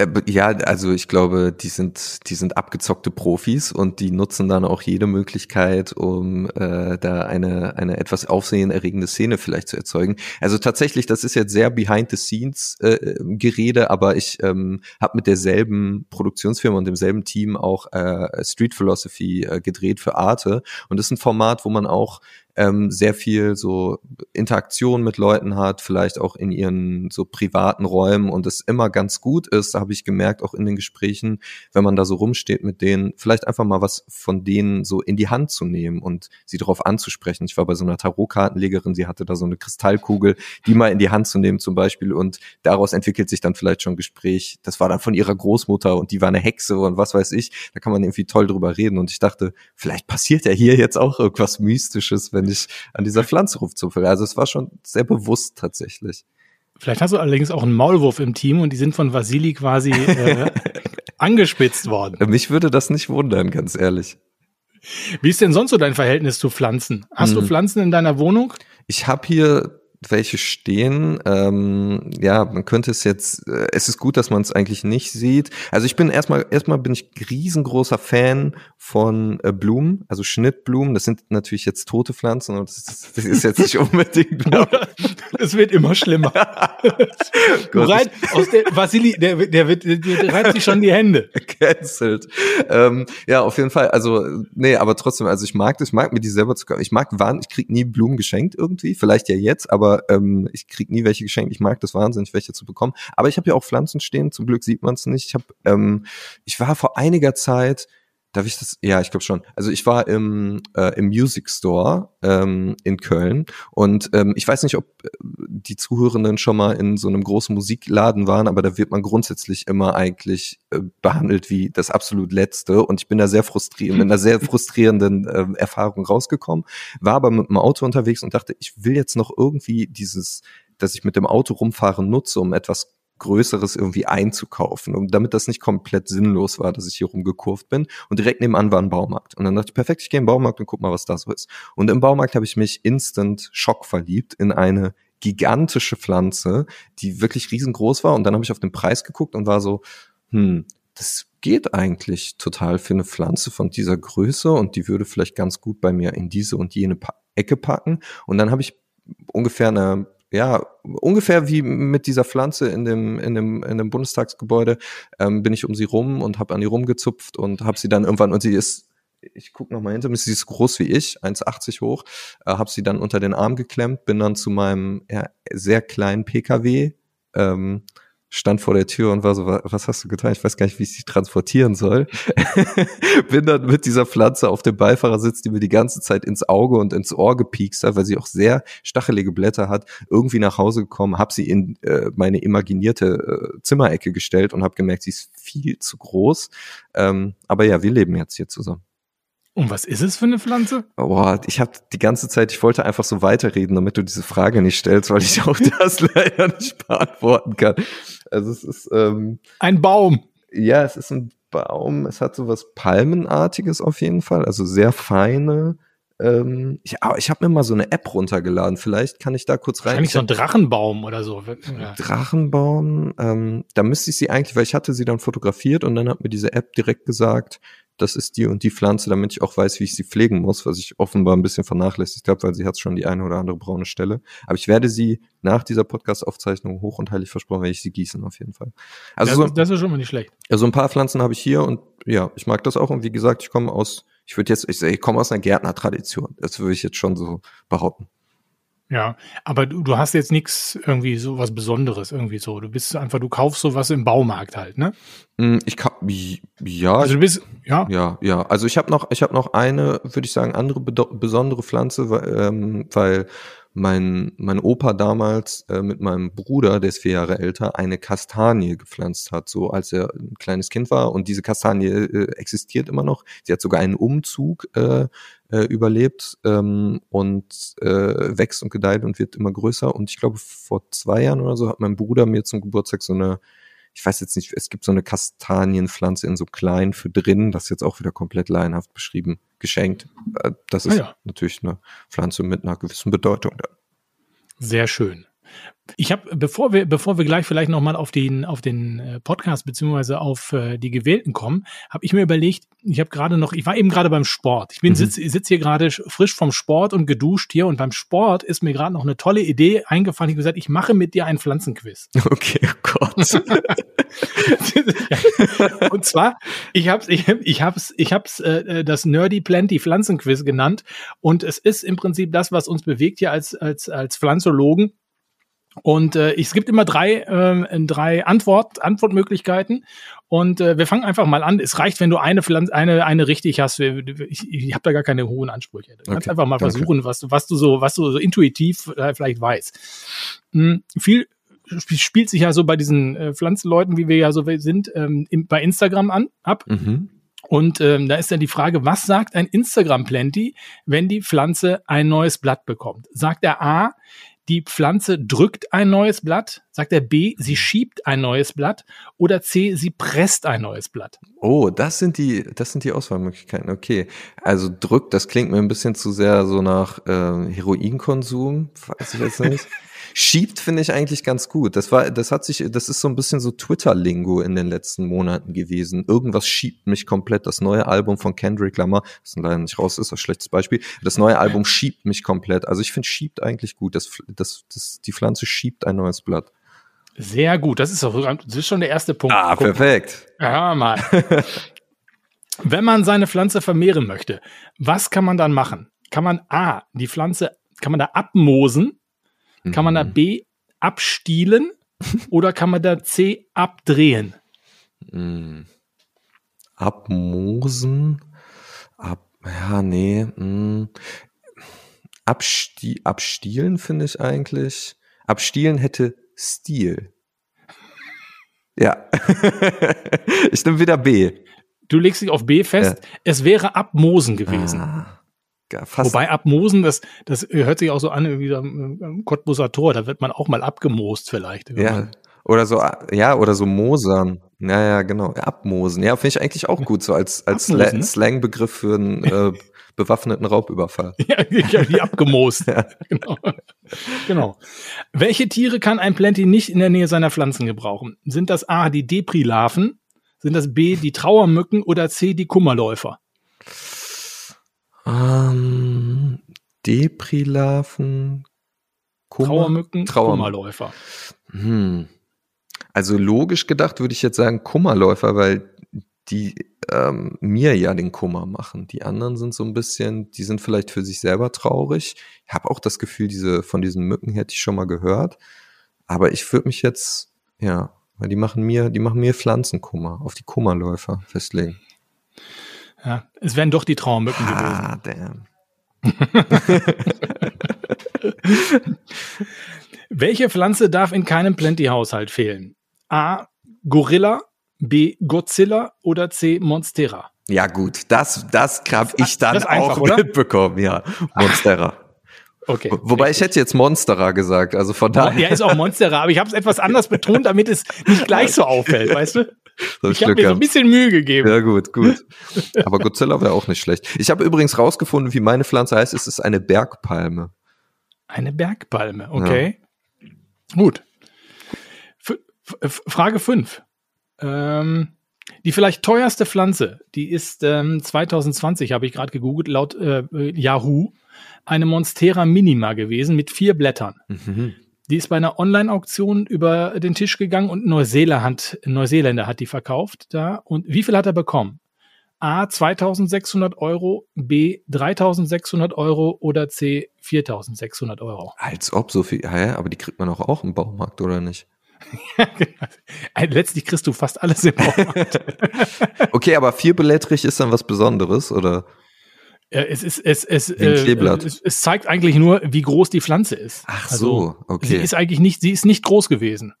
Äh, ja, also ich glaube, die sind, die sind abgezockte Profis und die nutzen dann auch jede Möglichkeit, um äh, da eine, eine etwas aufsehenerregende Szene vielleicht zu erzeugen. Also tatsächlich, das ist jetzt sehr behind the scenes äh, Gerede, aber ich ähm, habe mit derselben Produktionsfirma und demselben Team auch äh, Street Philosophy äh, gedreht für Arte. Und das ist ein Format, wo man auch ähm, sehr viel so Interaktion mit Leuten hat, vielleicht auch in ihren so privaten Räumen und es immer ganz gut ist, habe ich gemerkt, auch in den Gesprächen, wenn man da so rumsteht mit denen, vielleicht einfach mal was von denen so in die Hand zu nehmen und sie darauf anzusprechen. Ich war bei so einer Tarotkartenlegerin, sie hatte da so eine Kristallkugel, die mal in die Hand zu nehmen zum Beispiel und daraus entwickelt sich dann vielleicht schon ein Gespräch. Das war dann von ihrer Großmutter und die war eine Hexe und was weiß ich. Da kann man irgendwie toll drüber reden und ich dachte, vielleicht passiert ja hier jetzt auch irgendwas Mystisches, wenn ich an dieser Pflanze rumzupfe. Also es war schon sehr bewusst tatsächlich. Vielleicht hast du allerdings auch einen Maulwurf im Team und die sind von Vasili quasi äh, angespitzt worden. Mich würde das nicht wundern, ganz ehrlich. Wie ist denn sonst so dein Verhältnis zu Pflanzen? Hast hm. du Pflanzen in deiner Wohnung? Ich habe hier welche stehen. Ähm, ja, man könnte es jetzt, äh, es ist gut, dass man es eigentlich nicht sieht. Also ich bin erstmal, erstmal bin ich riesengroßer Fan von äh, Blumen, also Schnittblumen. Das sind natürlich jetzt tote Pflanzen und das, das ist jetzt nicht unbedingt. es wird immer schlimmer. Rein, aus der Vasili, der, der, wird, der, der reibt sich schon die Hände. Cancelled. Ähm, ja, auf jeden Fall. Also, nee, aber trotzdem, also ich mag das, ich mag mir die selber zu kaufen. Ich mag Waren, ich krieg nie Blumen geschenkt irgendwie, vielleicht ja jetzt, aber aber ähm, ich krieg nie welche geschenkt. Ich mag das wahnsinnig, welche zu bekommen. Aber ich habe ja auch Pflanzen stehen. Zum Glück sieht man es nicht. Ich habe, ähm, ich war vor einiger Zeit Darf ich das? Ja, ich glaube schon. Also ich war im, äh, im Music Store ähm, in Köln und ähm, ich weiß nicht, ob äh, die Zuhörenden schon mal in so einem großen Musikladen waren, aber da wird man grundsätzlich immer eigentlich äh, behandelt wie das absolut Letzte und ich bin da sehr frustriert, mit einer sehr frustrierenden äh, Erfahrung rausgekommen, war aber mit dem Auto unterwegs und dachte, ich will jetzt noch irgendwie dieses dass ich mit dem Auto rumfahre nutze, um etwas Größeres irgendwie einzukaufen, und damit das nicht komplett sinnlos war, dass ich hier rumgekurvt bin. Und direkt nebenan war ein Baumarkt. Und dann dachte ich, perfekt, ich gehe in den Baumarkt und guck mal, was da so ist. Und im Baumarkt habe ich mich instant Schock verliebt in eine gigantische Pflanze, die wirklich riesengroß war. Und dann habe ich auf den Preis geguckt und war so, hm, das geht eigentlich total für eine Pflanze von dieser Größe und die würde vielleicht ganz gut bei mir in diese und jene pa Ecke packen. Und dann habe ich ungefähr eine ja, ungefähr wie mit dieser Pflanze in dem, in dem, in dem Bundestagsgebäude, ähm, bin ich um sie rum und habe an die rumgezupft und habe sie dann irgendwann, und sie ist, ich guck noch mal hinter mir, sie ist groß wie ich, 1,80 hoch, äh, habe sie dann unter den Arm geklemmt, bin dann zu meinem ja, sehr kleinen PKW, ähm, stand vor der Tür und war so, was hast du getan? Ich weiß gar nicht, wie ich sie transportieren soll. Bin dann mit dieser Pflanze auf dem Beifahrersitz, die mir die ganze Zeit ins Auge und ins Ohr gepiekst hat, weil sie auch sehr stachelige Blätter hat, irgendwie nach Hause gekommen, habe sie in äh, meine imaginierte äh, Zimmerecke gestellt und habe gemerkt, sie ist viel zu groß. Ähm, aber ja, wir leben jetzt hier zusammen. Und was ist es für eine Pflanze? Boah, ich habe die ganze Zeit, ich wollte einfach so weiterreden, damit du diese Frage nicht stellst, weil ich auch das leider nicht beantworten kann. Also es ist ähm, ein Baum. ja, es ist ein Baum, es hat so was Palmenartiges auf jeden Fall, also sehr feine. Ähm, ich ich habe mir mal so eine App runtergeladen, vielleicht kann ich da kurz rein. Wahrscheinlich so ein Drachenbaum oder so. Ja. Drachenbaum, ähm, da müsste ich sie eigentlich, weil ich hatte sie dann fotografiert und dann hat mir diese App direkt gesagt, das ist die und die Pflanze, damit ich auch weiß, wie ich sie pflegen muss, was ich offenbar ein bisschen vernachlässigt habe, weil sie hat schon die eine oder andere braune Stelle. Aber ich werde sie nach dieser Podcast-Aufzeichnung hoch und heilig versprochen, werde ich sie gießen auf jeden Fall. Also das, so, das ist schon mal nicht schlecht. Also ein paar Pflanzen habe ich hier und ja, ich mag das auch. Und wie gesagt, ich komme aus, ich würde jetzt, ich, ich komme aus einer Gärtner-Tradition. Das würde ich jetzt schon so behaupten. Ja, aber du, du hast jetzt nichts irgendwie so was Besonderes irgendwie so. Du bist einfach, du kaufst sowas im Baumarkt halt, ne? Hm, ich ja. Also du bist, ja. Ja, ja. Also ich habe noch, ich habe noch eine, würde ich sagen, andere besondere Pflanze, weil, ähm, weil mein, mein Opa damals äh, mit meinem Bruder, der ist vier Jahre älter, eine Kastanie gepflanzt hat, so als er ein kleines Kind war. Und diese Kastanie äh, existiert immer noch. Sie hat sogar einen Umzug äh, äh, überlebt ähm, und äh, wächst und gedeiht und wird immer größer. Und ich glaube, vor zwei Jahren oder so hat mein Bruder mir zum Geburtstag so eine ich weiß jetzt nicht, es gibt so eine Kastanienpflanze in so klein für drin, das ist jetzt auch wieder komplett laienhaft beschrieben, geschenkt. Äh, das ist ah ja. natürlich eine Pflanze mit einer gewissen Bedeutung dann. Sehr schön. Ich habe, bevor wir, bevor wir gleich vielleicht nochmal auf den, auf den äh, Podcast beziehungsweise auf äh, die Gewählten kommen, habe ich mir überlegt, ich habe gerade noch, ich war eben gerade beim Sport. Ich bin mhm. sitz, sitz hier gerade frisch vom Sport und geduscht hier und beim Sport ist mir gerade noch eine tolle Idee eingefallen. Ich habe gesagt, ich mache mit dir einen Pflanzenquiz. Okay, oh Gott. und zwar, ich habe ich, ich hab's, ich hab's äh, das Nerdy Plenty Pflanzenquiz genannt und es ist im Prinzip das, was uns bewegt hier als als als Pflanzologen und äh, es gibt immer drei, äh, drei Antwort, Antwortmöglichkeiten. Und äh, wir fangen einfach mal an. Es reicht, wenn du eine, eine, eine richtig hast. Ich, ich habe da gar keine hohen Ansprüche. Du kannst okay, einfach mal danke. versuchen, was du, was du so, was du so intuitiv äh, vielleicht weißt. Hm, viel spielt sich ja so bei diesen äh, Pflanzenleuten, wie wir ja so sind, ähm, im, bei Instagram an ab. Mhm. Und ähm, da ist dann die Frage, was sagt ein Instagram-Plenty, wenn die Pflanze ein neues Blatt bekommt? Sagt er A, die Pflanze drückt ein neues Blatt? Sagt er B, sie schiebt ein neues Blatt? Oder C, sie presst ein neues Blatt? Oh, das sind die, das sind die Auswahlmöglichkeiten. Okay. Also drückt, das klingt mir ein bisschen zu sehr so nach äh, Heroinkonsum, weiß ich jetzt nicht. Schiebt finde ich eigentlich ganz gut. Das war, das hat sich, das ist so ein bisschen so Twitter-Lingo in den letzten Monaten gewesen. Irgendwas schiebt mich komplett. Das neue Album von Kendrick Lamar, das leider nicht raus ist, ein schlechtes Beispiel. Das neue Album schiebt mich komplett. Also ich finde schiebt eigentlich gut. Das, das, das, die Pflanze schiebt ein neues Blatt. Sehr gut. Das ist, auch, das ist schon der erste Punkt. Ah, Guck. perfekt. Ja, mal. Wenn man seine Pflanze vermehren möchte, was kann man dann machen? Kann man A, die Pflanze, kann man da kann man da mhm. B abstielen oder kann man da C abdrehen? Mhm. Abmosen. Ab, ja, nee. Mh. Abstie abstielen finde ich eigentlich. Abstielen hätte Stil. Ja. ich nehme wieder B. Du legst dich auf B fest. Ja. Es wäre Abmosen gewesen. Ah. Fast. Wobei Abmosen, das, das hört sich auch so an, wie am Cottbuser Tor, da wird man auch mal abgemoost vielleicht. Ja, oder so, ja, oder so Mosern. Ja, ja, genau. Abmosen. Ja, finde ich eigentlich auch gut, so als, als Sla ne? Slangbegriff für einen äh, bewaffneten Raubüberfall. ja, die abgemoost. ja. genau. genau. Welche Tiere kann ein Plenty nicht in der Nähe seiner Pflanzen gebrauchen? Sind das A, die Depri-Larven? Sind das B, die Trauermücken oder C, die Kummerläufer? Ähm, Deprilarven, Kummer, Trauermücken, Trauer Kummerläufer. Hm. Also logisch gedacht würde ich jetzt sagen Kummerläufer, weil die ähm, mir ja den Kummer machen. Die anderen sind so ein bisschen, die sind vielleicht für sich selber traurig. Ich habe auch das Gefühl, diese von diesen Mücken hätte ich schon mal gehört. Aber ich würde mich jetzt, ja, weil die machen mir, die machen mir Pflanzenkummer auf die Kummerläufer festlegen. Ja, es wären doch die Trauermücken ah, gewesen. Damn. Welche Pflanze darf in keinem Plenty-Haushalt fehlen? A. Gorilla, B. Godzilla oder C. Monstera? Ja gut, das, das habe ich dann auch einfach, mitbekommen, ja. Monstera. Okay. Wobei richtig. ich hätte jetzt Monstera gesagt, also von daher. Ja, ist auch Monstera, aber ich habe es etwas anders betont, damit es nicht gleich so auffällt, weißt du? Ich habe mir so ein bisschen Mühe gegeben. Ja, gut, gut. Aber Godzilla wäre auch nicht schlecht. Ich habe übrigens rausgefunden, wie meine Pflanze heißt. Es ist eine Bergpalme. Eine Bergpalme, okay. Ja. Gut. F Frage 5. Ähm, die vielleicht teuerste Pflanze, die ist ähm, 2020, habe ich gerade gegoogelt, laut äh, Yahoo, eine Monstera Minima gewesen mit vier Blättern. Mhm. Die ist bei einer Online-Auktion über den Tisch gegangen und Neuseeland hat, Neuseeländer hat die verkauft da. Und wie viel hat er bekommen? A 2600 Euro, B 3600 Euro oder C 4600 Euro. Als ob so viel, ja, aber die kriegt man auch, auch im Baumarkt oder nicht? Genau. Letztlich kriegst du fast alles im Baumarkt. okay, aber vierblättrig ist dann was Besonderes, oder? Es, ist, es, es, äh, es, es, zeigt eigentlich nur, wie groß die Pflanze ist. Ach also, so, okay. Sie ist eigentlich nicht, sie ist nicht groß gewesen.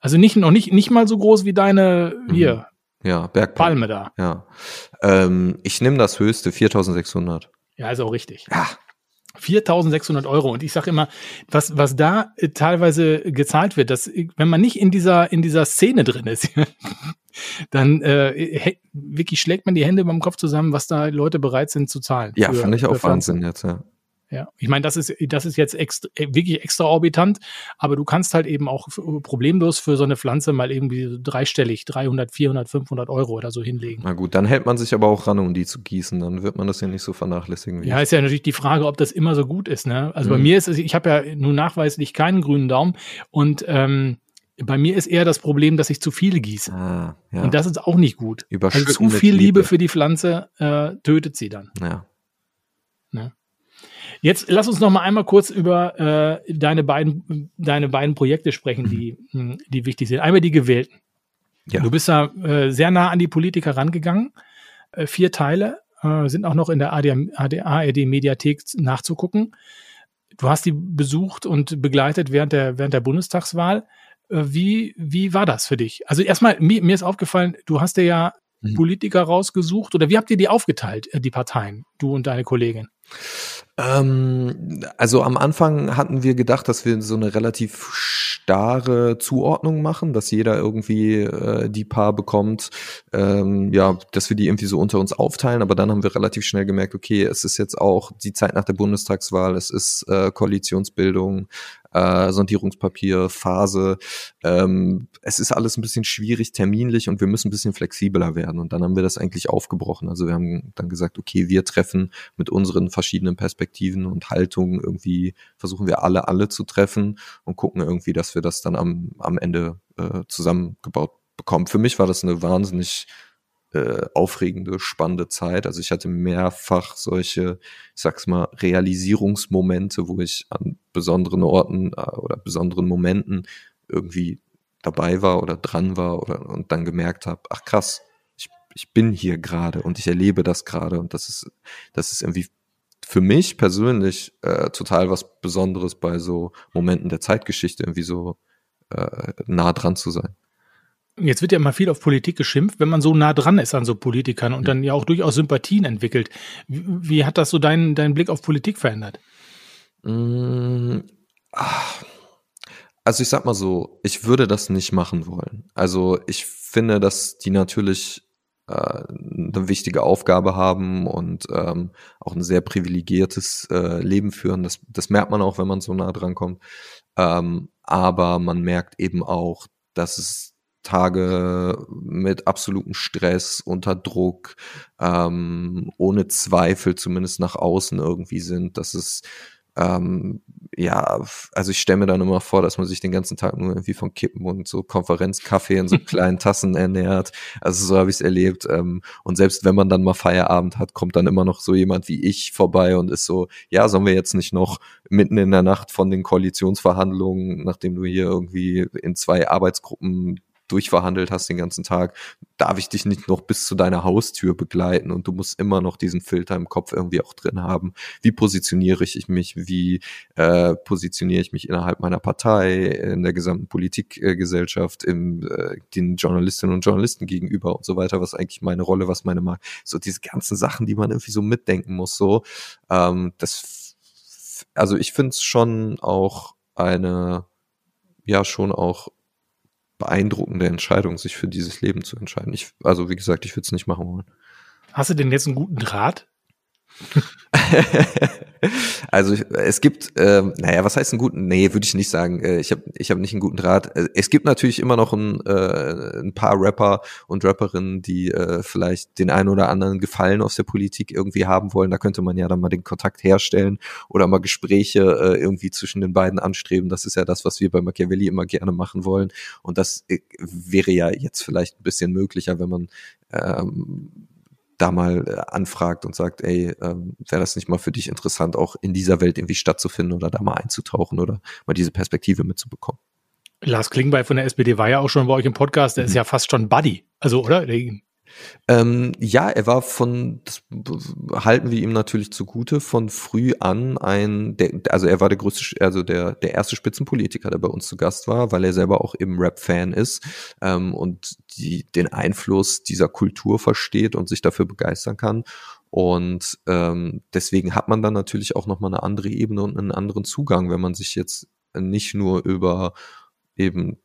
Also nicht noch nicht nicht mal so groß wie deine mhm. hier. Ja, Bergpalme da. Ja. Ähm, ich nehme das höchste, 4600. Ja, ist auch richtig. Ja. 4600 Euro. Und ich sage immer, was, was da äh, teilweise gezahlt wird, dass, wenn man nicht in dieser, in dieser Szene drin ist, dann äh, wirklich schlägt man die Hände beim Kopf zusammen, was da Leute bereit sind zu zahlen. Ja, fand ich auch Wahnsinn jetzt, ja. Ja, ich meine, das ist, das ist jetzt extra, äh, wirklich extraorbitant, aber du kannst halt eben auch problemlos für so eine Pflanze mal irgendwie dreistellig, 300, 400, 500 Euro oder so hinlegen. Na gut, dann hält man sich aber auch ran, um die zu gießen, dann wird man das ja nicht so vernachlässigen. ja, ist ja natürlich die Frage, ob das immer so gut ist, ne? Also mhm. bei mir ist es, ich habe ja nun nachweislich keinen grünen Daumen und ähm, bei mir ist eher das Problem, dass ich zu viel gieße. Ah, ja. Und das ist auch nicht gut. Also zu viel Liebe. Liebe für die Pflanze äh, tötet sie dann. Ja. Ne? Jetzt lass uns noch mal einmal kurz über äh, deine beiden deine beiden Projekte sprechen, die mhm. die wichtig sind. Einmal die gewählten. Ja. Du bist da äh, sehr nah an die Politiker rangegangen. Äh, vier Teile äh, sind auch noch in der ARD Mediathek nachzugucken. Du hast die besucht und begleitet während der während der Bundestagswahl. Äh, wie wie war das für dich? Also erstmal mir, mir ist aufgefallen, du hast dir ja mhm. Politiker rausgesucht oder wie habt ihr die aufgeteilt, äh, die Parteien, du und deine Kollegin? Ähm, also am Anfang hatten wir gedacht, dass wir so eine relativ starre Zuordnung machen, dass jeder irgendwie äh, die Paar bekommt, ähm, ja, dass wir die irgendwie so unter uns aufteilen, aber dann haben wir relativ schnell gemerkt, okay, es ist jetzt auch die Zeit nach der Bundestagswahl, es ist äh, Koalitionsbildung, äh, Sondierungspapier, Phase. Ähm, es ist alles ein bisschen schwierig terminlich und wir müssen ein bisschen flexibler werden. Und dann haben wir das eigentlich aufgebrochen. Also wir haben dann gesagt, okay, wir treffen mit unseren verschiedenen Perspektiven und Haltungen irgendwie, versuchen wir alle, alle zu treffen und gucken irgendwie, dass wir das dann am, am Ende äh, zusammengebaut bekommen. Für mich war das eine wahnsinnig äh, aufregende, spannende Zeit. Also ich hatte mehrfach solche, ich sag's mal, Realisierungsmomente, wo ich an besonderen Orten äh, oder besonderen Momenten irgendwie dabei war oder dran war oder und dann gemerkt habe, ach krass, ich, ich bin hier gerade und ich erlebe das gerade und das ist, das ist irgendwie für mich persönlich äh, total was Besonderes bei so Momenten der Zeitgeschichte irgendwie so äh, nah dran zu sein. Jetzt wird ja immer viel auf Politik geschimpft, wenn man so nah dran ist an so Politikern und dann ja auch durchaus Sympathien entwickelt. Wie, wie hat das so deinen, deinen Blick auf Politik verändert? Mm, also ich sag mal so, ich würde das nicht machen wollen. Also ich finde, dass die natürlich äh, eine wichtige Aufgabe haben und ähm, auch ein sehr privilegiertes äh, Leben führen. Das, das merkt man auch, wenn man so nah dran kommt. Ähm, aber man merkt eben auch, dass es Tage mit absolutem Stress, unter Druck, ähm, ohne Zweifel zumindest nach außen irgendwie sind. Das ist ähm, ja, also ich stelle mir dann immer vor, dass man sich den ganzen Tag nur irgendwie von Kippen und so Konferenzkaffee in so kleinen Tassen ernährt. Also so habe ich es erlebt. Ähm, und selbst wenn man dann mal Feierabend hat, kommt dann immer noch so jemand wie ich vorbei und ist so, ja, sollen wir jetzt nicht noch mitten in der Nacht von den Koalitionsverhandlungen, nachdem du hier irgendwie in zwei Arbeitsgruppen durchverhandelt hast den ganzen Tag, darf ich dich nicht noch bis zu deiner Haustür begleiten und du musst immer noch diesen Filter im Kopf irgendwie auch drin haben. Wie positioniere ich mich? Wie äh, positioniere ich mich innerhalb meiner Partei, in der gesamten Politikgesellschaft, im äh, den Journalistinnen und Journalisten gegenüber und so weiter? Was eigentlich meine Rolle, was meine Marke? So diese ganzen Sachen, die man irgendwie so mitdenken muss. So, ähm, das, also ich finde es schon auch eine, ja schon auch beeindruckende Entscheidung, sich für dieses Leben zu entscheiden. Ich, also wie gesagt, ich würde es nicht machen wollen. Hast du denn jetzt einen guten Draht? also es gibt, äh, naja, was heißt einen guten? Nee, würde ich nicht sagen. Äh, ich habe ich hab nicht einen guten Draht. Äh, es gibt natürlich immer noch ein, äh, ein paar Rapper und Rapperinnen, die äh, vielleicht den einen oder anderen Gefallen aus der Politik irgendwie haben wollen. Da könnte man ja dann mal den Kontakt herstellen oder mal Gespräche äh, irgendwie zwischen den beiden anstreben. Das ist ja das, was wir bei Machiavelli immer gerne machen wollen. Und das äh, wäre ja jetzt vielleicht ein bisschen möglicher, wenn man ähm, da mal äh, anfragt und sagt, ey, ähm, wäre das nicht mal für dich interessant, auch in dieser Welt irgendwie stattzufinden oder da mal einzutauchen oder mal diese Perspektive mitzubekommen. Lars Klingbeil von der SPD war ja auch schon bei euch im Podcast, der mhm. ist ja fast schon Buddy, also oder? Ähm, ja, er war von, das halten wir ihm natürlich zugute, von früh an ein, der, also er war der größte, also der, der erste Spitzenpolitiker, der bei uns zu Gast war, weil er selber auch eben Rap-Fan ist ähm, und die, den Einfluss dieser Kultur versteht und sich dafür begeistern kann. Und ähm, deswegen hat man dann natürlich auch nochmal eine andere Ebene und einen anderen Zugang, wenn man sich jetzt nicht nur über eben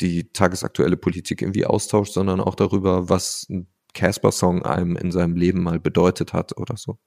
die tagesaktuelle Politik irgendwie austauscht, sondern auch darüber, was ein Casper-Song einem in seinem Leben mal bedeutet hat oder so.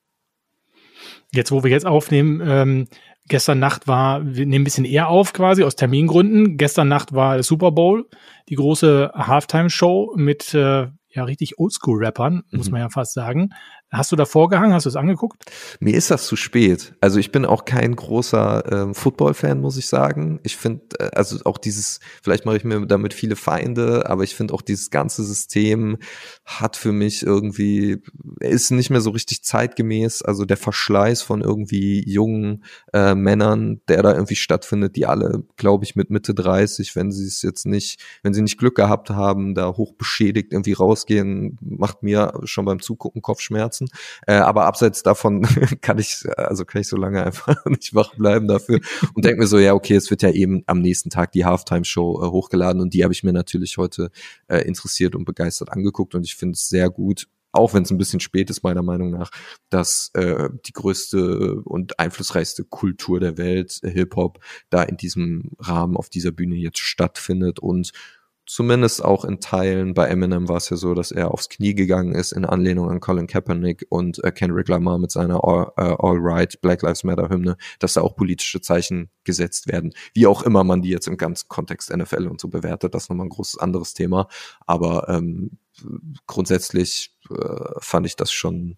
Jetzt, wo wir jetzt aufnehmen, ähm, gestern Nacht war, wir nehmen ein bisschen eher auf quasi aus Termingründen. Gestern Nacht war der Super Bowl, die große Halftime-Show mit äh, ja richtig Oldschool-Rappern, muss mhm. man ja fast sagen. Hast du da vorgehangen? Hast du es angeguckt? Mir ist das zu spät. Also ich bin auch kein großer ähm, Football-Fan, muss ich sagen. Ich finde, äh, also auch dieses, vielleicht mache ich mir damit viele Feinde, aber ich finde auch dieses ganze System hat für mich irgendwie, ist nicht mehr so richtig zeitgemäß. Also der Verschleiß von irgendwie jungen äh, Männern, der da irgendwie stattfindet, die alle, glaube ich, mit Mitte 30, wenn sie es jetzt nicht, wenn sie nicht Glück gehabt haben, da hoch beschädigt irgendwie rausgehen, macht mir schon beim Zugucken Kopfschmerzen lassen. Äh, aber abseits davon kann ich, also kann ich so lange einfach nicht wach bleiben dafür und denke mir so, ja, okay, es wird ja eben am nächsten Tag die Halftime-Show äh, hochgeladen und die habe ich mir natürlich heute äh, interessiert und begeistert angeguckt und ich finde es sehr gut, auch wenn es ein bisschen spät ist, meiner Meinung nach, dass äh, die größte und einflussreichste Kultur der Welt, Hip-Hop, da in diesem Rahmen auf dieser Bühne jetzt stattfindet und zumindest auch in Teilen, bei Eminem war es ja so, dass er aufs Knie gegangen ist in Anlehnung an Colin Kaepernick und äh, Kendrick Lamar mit seiner All, äh, All Right Black Lives Matter Hymne, dass da auch politische Zeichen gesetzt werden. Wie auch immer man die jetzt im ganzen Kontext NFL und so bewertet, das ist nochmal ein großes anderes Thema. Aber ähm, grundsätzlich äh, fand ich das schon,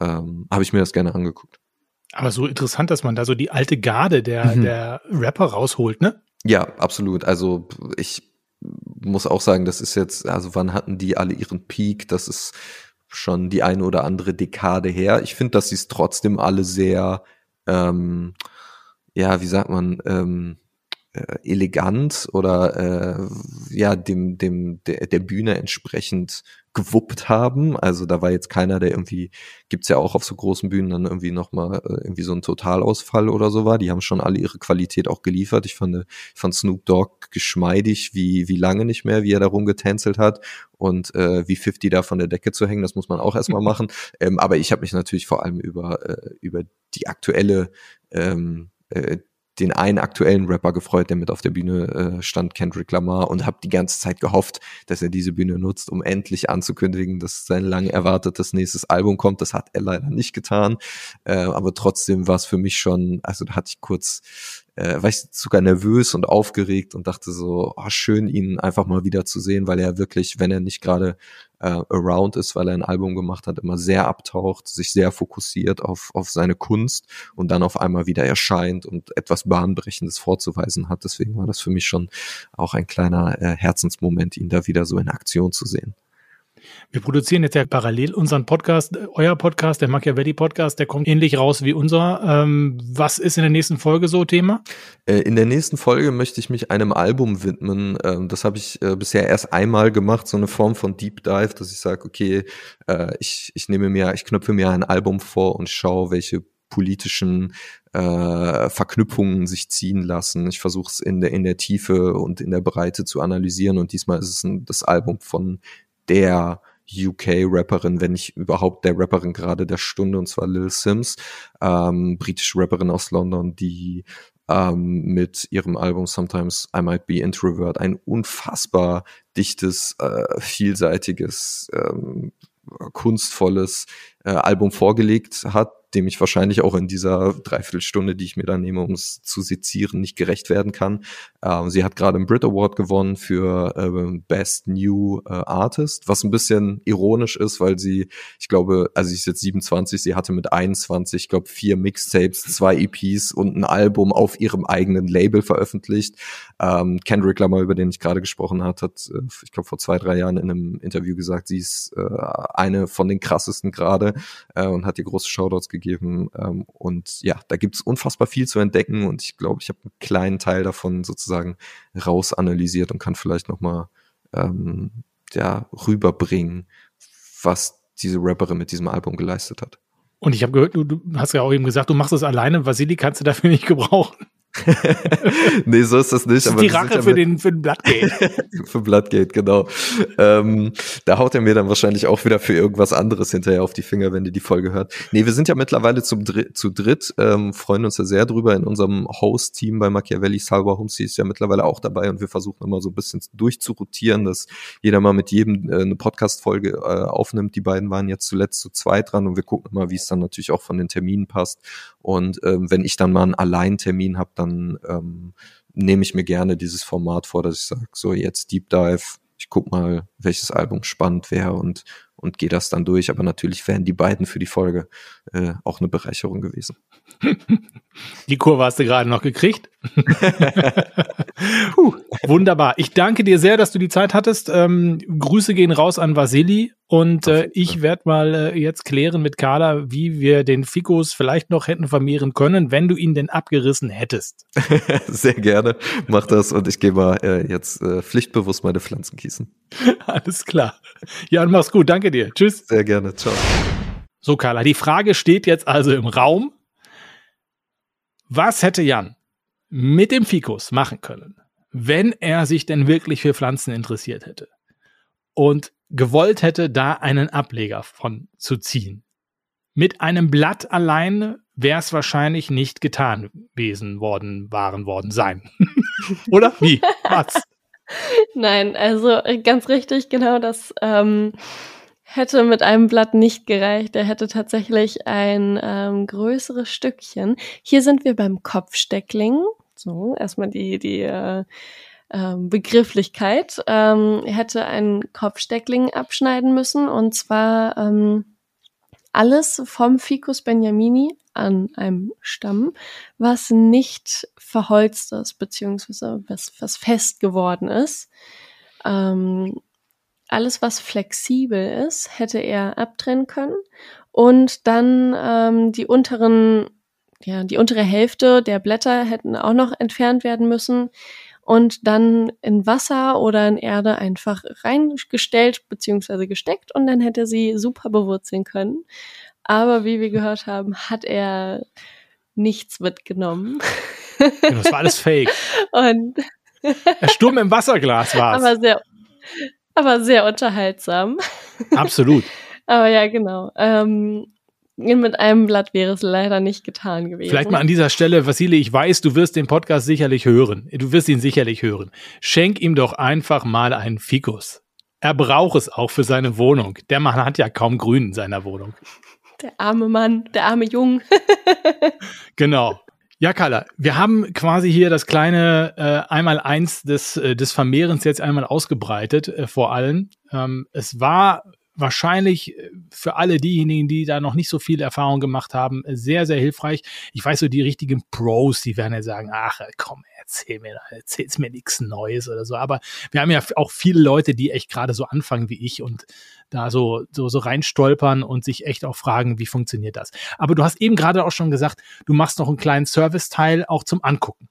ähm, habe ich mir das gerne angeguckt. Aber so interessant, dass man da so die alte Garde der, mhm. der Rapper rausholt, ne? Ja, absolut. Also ich muss auch sagen, das ist jetzt, also wann hatten die alle ihren Peak? Das ist schon die eine oder andere Dekade her. Ich finde, dass sie es trotzdem alle sehr, ähm, ja, wie sagt man, ähm, äh, elegant oder äh, ja dem dem der, der Bühne entsprechend gewuppt haben. Also da war jetzt keiner, der irgendwie gibt's ja auch auf so großen Bühnen dann irgendwie noch mal äh, irgendwie so ein Totalausfall oder so war. Die haben schon alle ihre Qualität auch geliefert. Ich fand, ich fand Snoop Dogg geschmeidig, wie wie lange nicht mehr, wie er da rumgetänzelt hat und äh, wie 50 da von der Decke zu hängen. Das muss man auch erstmal machen. Ähm, aber ich habe mich natürlich vor allem über äh, über die aktuelle ähm, äh, den einen aktuellen Rapper gefreut, der mit auf der Bühne äh, stand, Kendrick Lamar, und habe die ganze Zeit gehofft, dass er diese Bühne nutzt, um endlich anzukündigen, dass sein lang erwartetes nächstes Album kommt. Das hat er leider nicht getan, äh, aber trotzdem war es für mich schon, also da hatte ich kurz äh, war ich sogar nervös und aufgeregt und dachte so, oh, schön, ihn einfach mal wieder zu sehen, weil er wirklich, wenn er nicht gerade äh, around ist, weil er ein Album gemacht hat, immer sehr abtaucht, sich sehr fokussiert auf, auf seine Kunst und dann auf einmal wieder erscheint und etwas Bahnbrechendes vorzuweisen hat. Deswegen war das für mich schon auch ein kleiner äh, Herzensmoment, ihn da wieder so in Aktion zu sehen. Wir produzieren jetzt ja parallel unseren Podcast, euer Podcast, der Machiavelli Podcast, der kommt ähnlich raus wie unser. Ähm, was ist in der nächsten Folge so Thema? Äh, in der nächsten Folge möchte ich mich einem Album widmen. Ähm, das habe ich äh, bisher erst einmal gemacht, so eine Form von Deep Dive, dass ich sage, okay, äh, ich, ich nehme mir, ich knöpfe mir ein Album vor und schaue, welche politischen äh, Verknüpfungen sich ziehen lassen. Ich versuche es in der, in der Tiefe und in der Breite zu analysieren und diesmal ist es ein, das Album von der UK-Rapperin, wenn nicht überhaupt der Rapperin gerade der Stunde, und zwar Lil Sims, ähm, britische Rapperin aus London, die ähm, mit ihrem Album Sometimes I Might Be Introvert ein unfassbar dichtes, äh, vielseitiges, ähm, kunstvolles äh, Album vorgelegt hat, dem ich wahrscheinlich auch in dieser Dreiviertelstunde, die ich mir da nehme, um es zu sezieren, nicht gerecht werden kann. Ähm, sie hat gerade einen Brit Award gewonnen für äh, Best New äh, Artist, was ein bisschen ironisch ist, weil sie, ich glaube, also sie ist jetzt 27, sie hatte mit 21, ich glaube, vier Mixtapes, zwei EPs und ein Album auf ihrem eigenen Label veröffentlicht. Ähm, Kendrick Lamar, über den ich gerade gesprochen hat, hat, äh, ich glaube, vor zwei, drei Jahren in einem Interview gesagt, sie ist äh, eine von den krassesten gerade äh, und hat ihr große Shoutouts gegeben. Ähm, und ja, da gibt es unfassbar viel zu entdecken und ich glaube, ich habe einen kleinen Teil davon sozusagen rausanalysiert und kann vielleicht nochmal ähm, ja, rüberbringen, was diese Rapperin mit diesem Album geleistet hat. Und ich habe gehört, du, du hast ja auch eben gesagt, du machst das alleine. Vasili kannst du dafür nicht gebrauchen. nee, so ist das nicht. Das ist die Rache für den, für den Bloodgate. für Bloodgate, genau. Ähm, da haut er mir dann wahrscheinlich auch wieder für irgendwas anderes hinterher auf die Finger, wenn ihr die Folge hört. Nee, wir sind ja mittlerweile zum Dr zu dritt, ähm, freuen uns ja sehr drüber in unserem Host-Team bei Machiavelli. Salva Humsi ist ja mittlerweile auch dabei und wir versuchen immer so ein bisschen durchzurotieren, dass jeder mal mit jedem äh, eine Podcast-Folge äh, aufnimmt. Die beiden waren jetzt zuletzt zu zweit dran und wir gucken immer, wie es dann natürlich auch von den Terminen passt. Und ähm, wenn ich dann mal einen Alleintermin habe, dann ähm, nehme ich mir gerne dieses Format vor, dass ich sage, so jetzt Deep Dive, ich guck mal, welches Album spannend wäre und und gehe das dann durch. Aber natürlich wären die beiden für die Folge äh, auch eine Bereicherung gewesen. Die Kurve hast du gerade noch gekriegt. Puh, wunderbar. Ich danke dir sehr, dass du die Zeit hattest. Ähm, Grüße gehen raus an Vasili und äh, ich werde mal äh, jetzt klären mit Carla, wie wir den Fikus vielleicht noch hätten vermehren können, wenn du ihn denn abgerissen hättest. sehr gerne. Mach das und ich gehe mal äh, jetzt äh, pflichtbewusst meine Pflanzen gießen. Alles klar. Jan, mach's gut. Danke dir. Tschüss. Sehr gerne. Ciao. So, Carla, die Frage steht jetzt also im Raum. Was hätte Jan mit dem Fikus machen können, wenn er sich denn wirklich für Pflanzen interessiert hätte und gewollt hätte, da einen Ableger von zu ziehen? Mit einem Blatt allein wäre es wahrscheinlich nicht getan gewesen worden, waren worden sein. Oder wie? Was? Nein, also ganz richtig, genau das ähm, hätte mit einem Blatt nicht gereicht. Er hätte tatsächlich ein ähm, größeres Stückchen. Hier sind wir beim Kopfsteckling. So, erstmal die, die äh, ähm, Begrifflichkeit. Ähm, hätte einen Kopfsteckling abschneiden müssen und zwar ähm, alles vom Ficus benjamini an einem Stamm, was nicht verholzt ist, beziehungsweise was, was fest geworden ist. Ähm, alles, was flexibel ist, hätte er abtrennen können und dann ähm, die unteren, ja, die untere Hälfte der Blätter hätten auch noch entfernt werden müssen und dann in Wasser oder in Erde einfach reingestellt beziehungsweise gesteckt und dann hätte er sie super bewurzeln können. Aber wie wir gehört haben, hat er nichts mitgenommen. das war alles fake. Und Der Sturm im Wasserglas war es. Aber sehr, aber sehr unterhaltsam. Absolut. aber ja, genau. Ähm, mit einem Blatt wäre es leider nicht getan gewesen. Vielleicht mal an dieser Stelle, Vasili, ich weiß, du wirst den Podcast sicherlich hören. Du wirst ihn sicherlich hören. Schenk ihm doch einfach mal einen Fikus. Er braucht es auch für seine Wohnung. Der Mann hat ja kaum Grün in seiner Wohnung. Der arme Mann, der arme Jung. genau. Ja, Carla, wir haben quasi hier das kleine äh, Einmal-Eins des, äh, des Vermehrens jetzt einmal ausgebreitet, äh, vor allem. Ähm, es war wahrscheinlich äh, für alle diejenigen, die da noch nicht so viel Erfahrung gemacht haben, sehr, sehr hilfreich. Ich weiß so, die richtigen Pros, die werden ja sagen, ach komm, erzähl mir, erzähl's mir nichts Neues oder so. Aber wir haben ja auch viele Leute, die echt gerade so anfangen wie ich und da so, so, so reinstolpern und sich echt auch fragen, wie funktioniert das. Aber du hast eben gerade auch schon gesagt, du machst noch einen kleinen Serviceteil auch zum Angucken.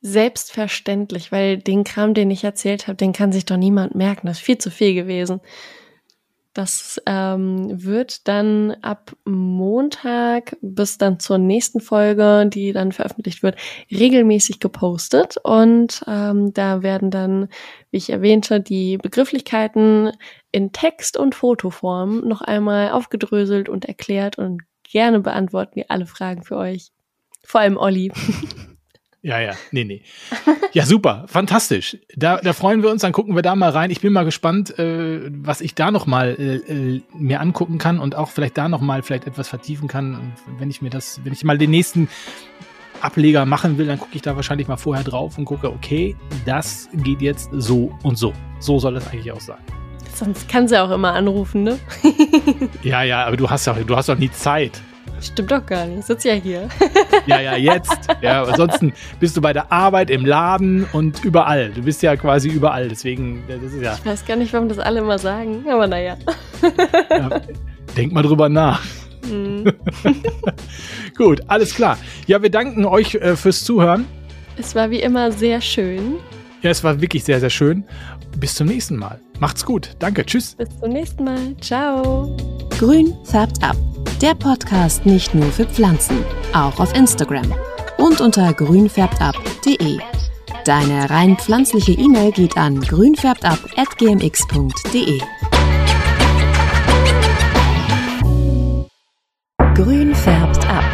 Selbstverständlich, weil den Kram, den ich erzählt habe, den kann sich doch niemand merken. Das ist viel zu viel gewesen. Das ähm, wird dann ab Montag bis dann zur nächsten Folge, die dann veröffentlicht wird, regelmäßig gepostet. Und ähm, da werden dann, wie ich erwähnte, die Begrifflichkeiten in Text- und Fotoform noch einmal aufgedröselt und erklärt. Und gerne beantworten wir alle Fragen für euch. Vor allem Olli. Ja, ja, nee, nee. Ja, super, fantastisch. Da, da freuen wir uns, dann gucken wir da mal rein. Ich bin mal gespannt, äh, was ich da noch mal äh, äh mir angucken kann und auch vielleicht da noch mal vielleicht etwas vertiefen kann. Und wenn ich mir das, wenn ich mal den nächsten Ableger machen will, dann gucke ich da wahrscheinlich mal vorher drauf und gucke, okay, das geht jetzt so und so. So soll es eigentlich auch sein. Sonst kann sie auch immer anrufen, ne? ja, ja, aber du hast ja, du hast doch nie Zeit. Stimmt doch gar nicht. Ich sitze ja hier. ja, ja, jetzt. Ja, ansonsten bist du bei der Arbeit, im Laden und überall. Du bist ja quasi überall. Deswegen, das ist ja. Ich weiß gar nicht, warum das alle immer sagen, aber naja. ja, denk mal drüber nach. Mhm. Gut, alles klar. Ja, wir danken euch äh, fürs Zuhören. Es war wie immer sehr schön. Ja, es war wirklich sehr, sehr schön. Bis zum nächsten Mal. Macht's gut. Danke. Tschüss. Bis zum nächsten Mal. Ciao. Grün färbt ab. Der Podcast nicht nur für Pflanzen, auch auf Instagram und unter grünfärbtab.de. Deine rein pflanzliche E-Mail geht an grünfärbtab.gmx.de. Grün färbt ab.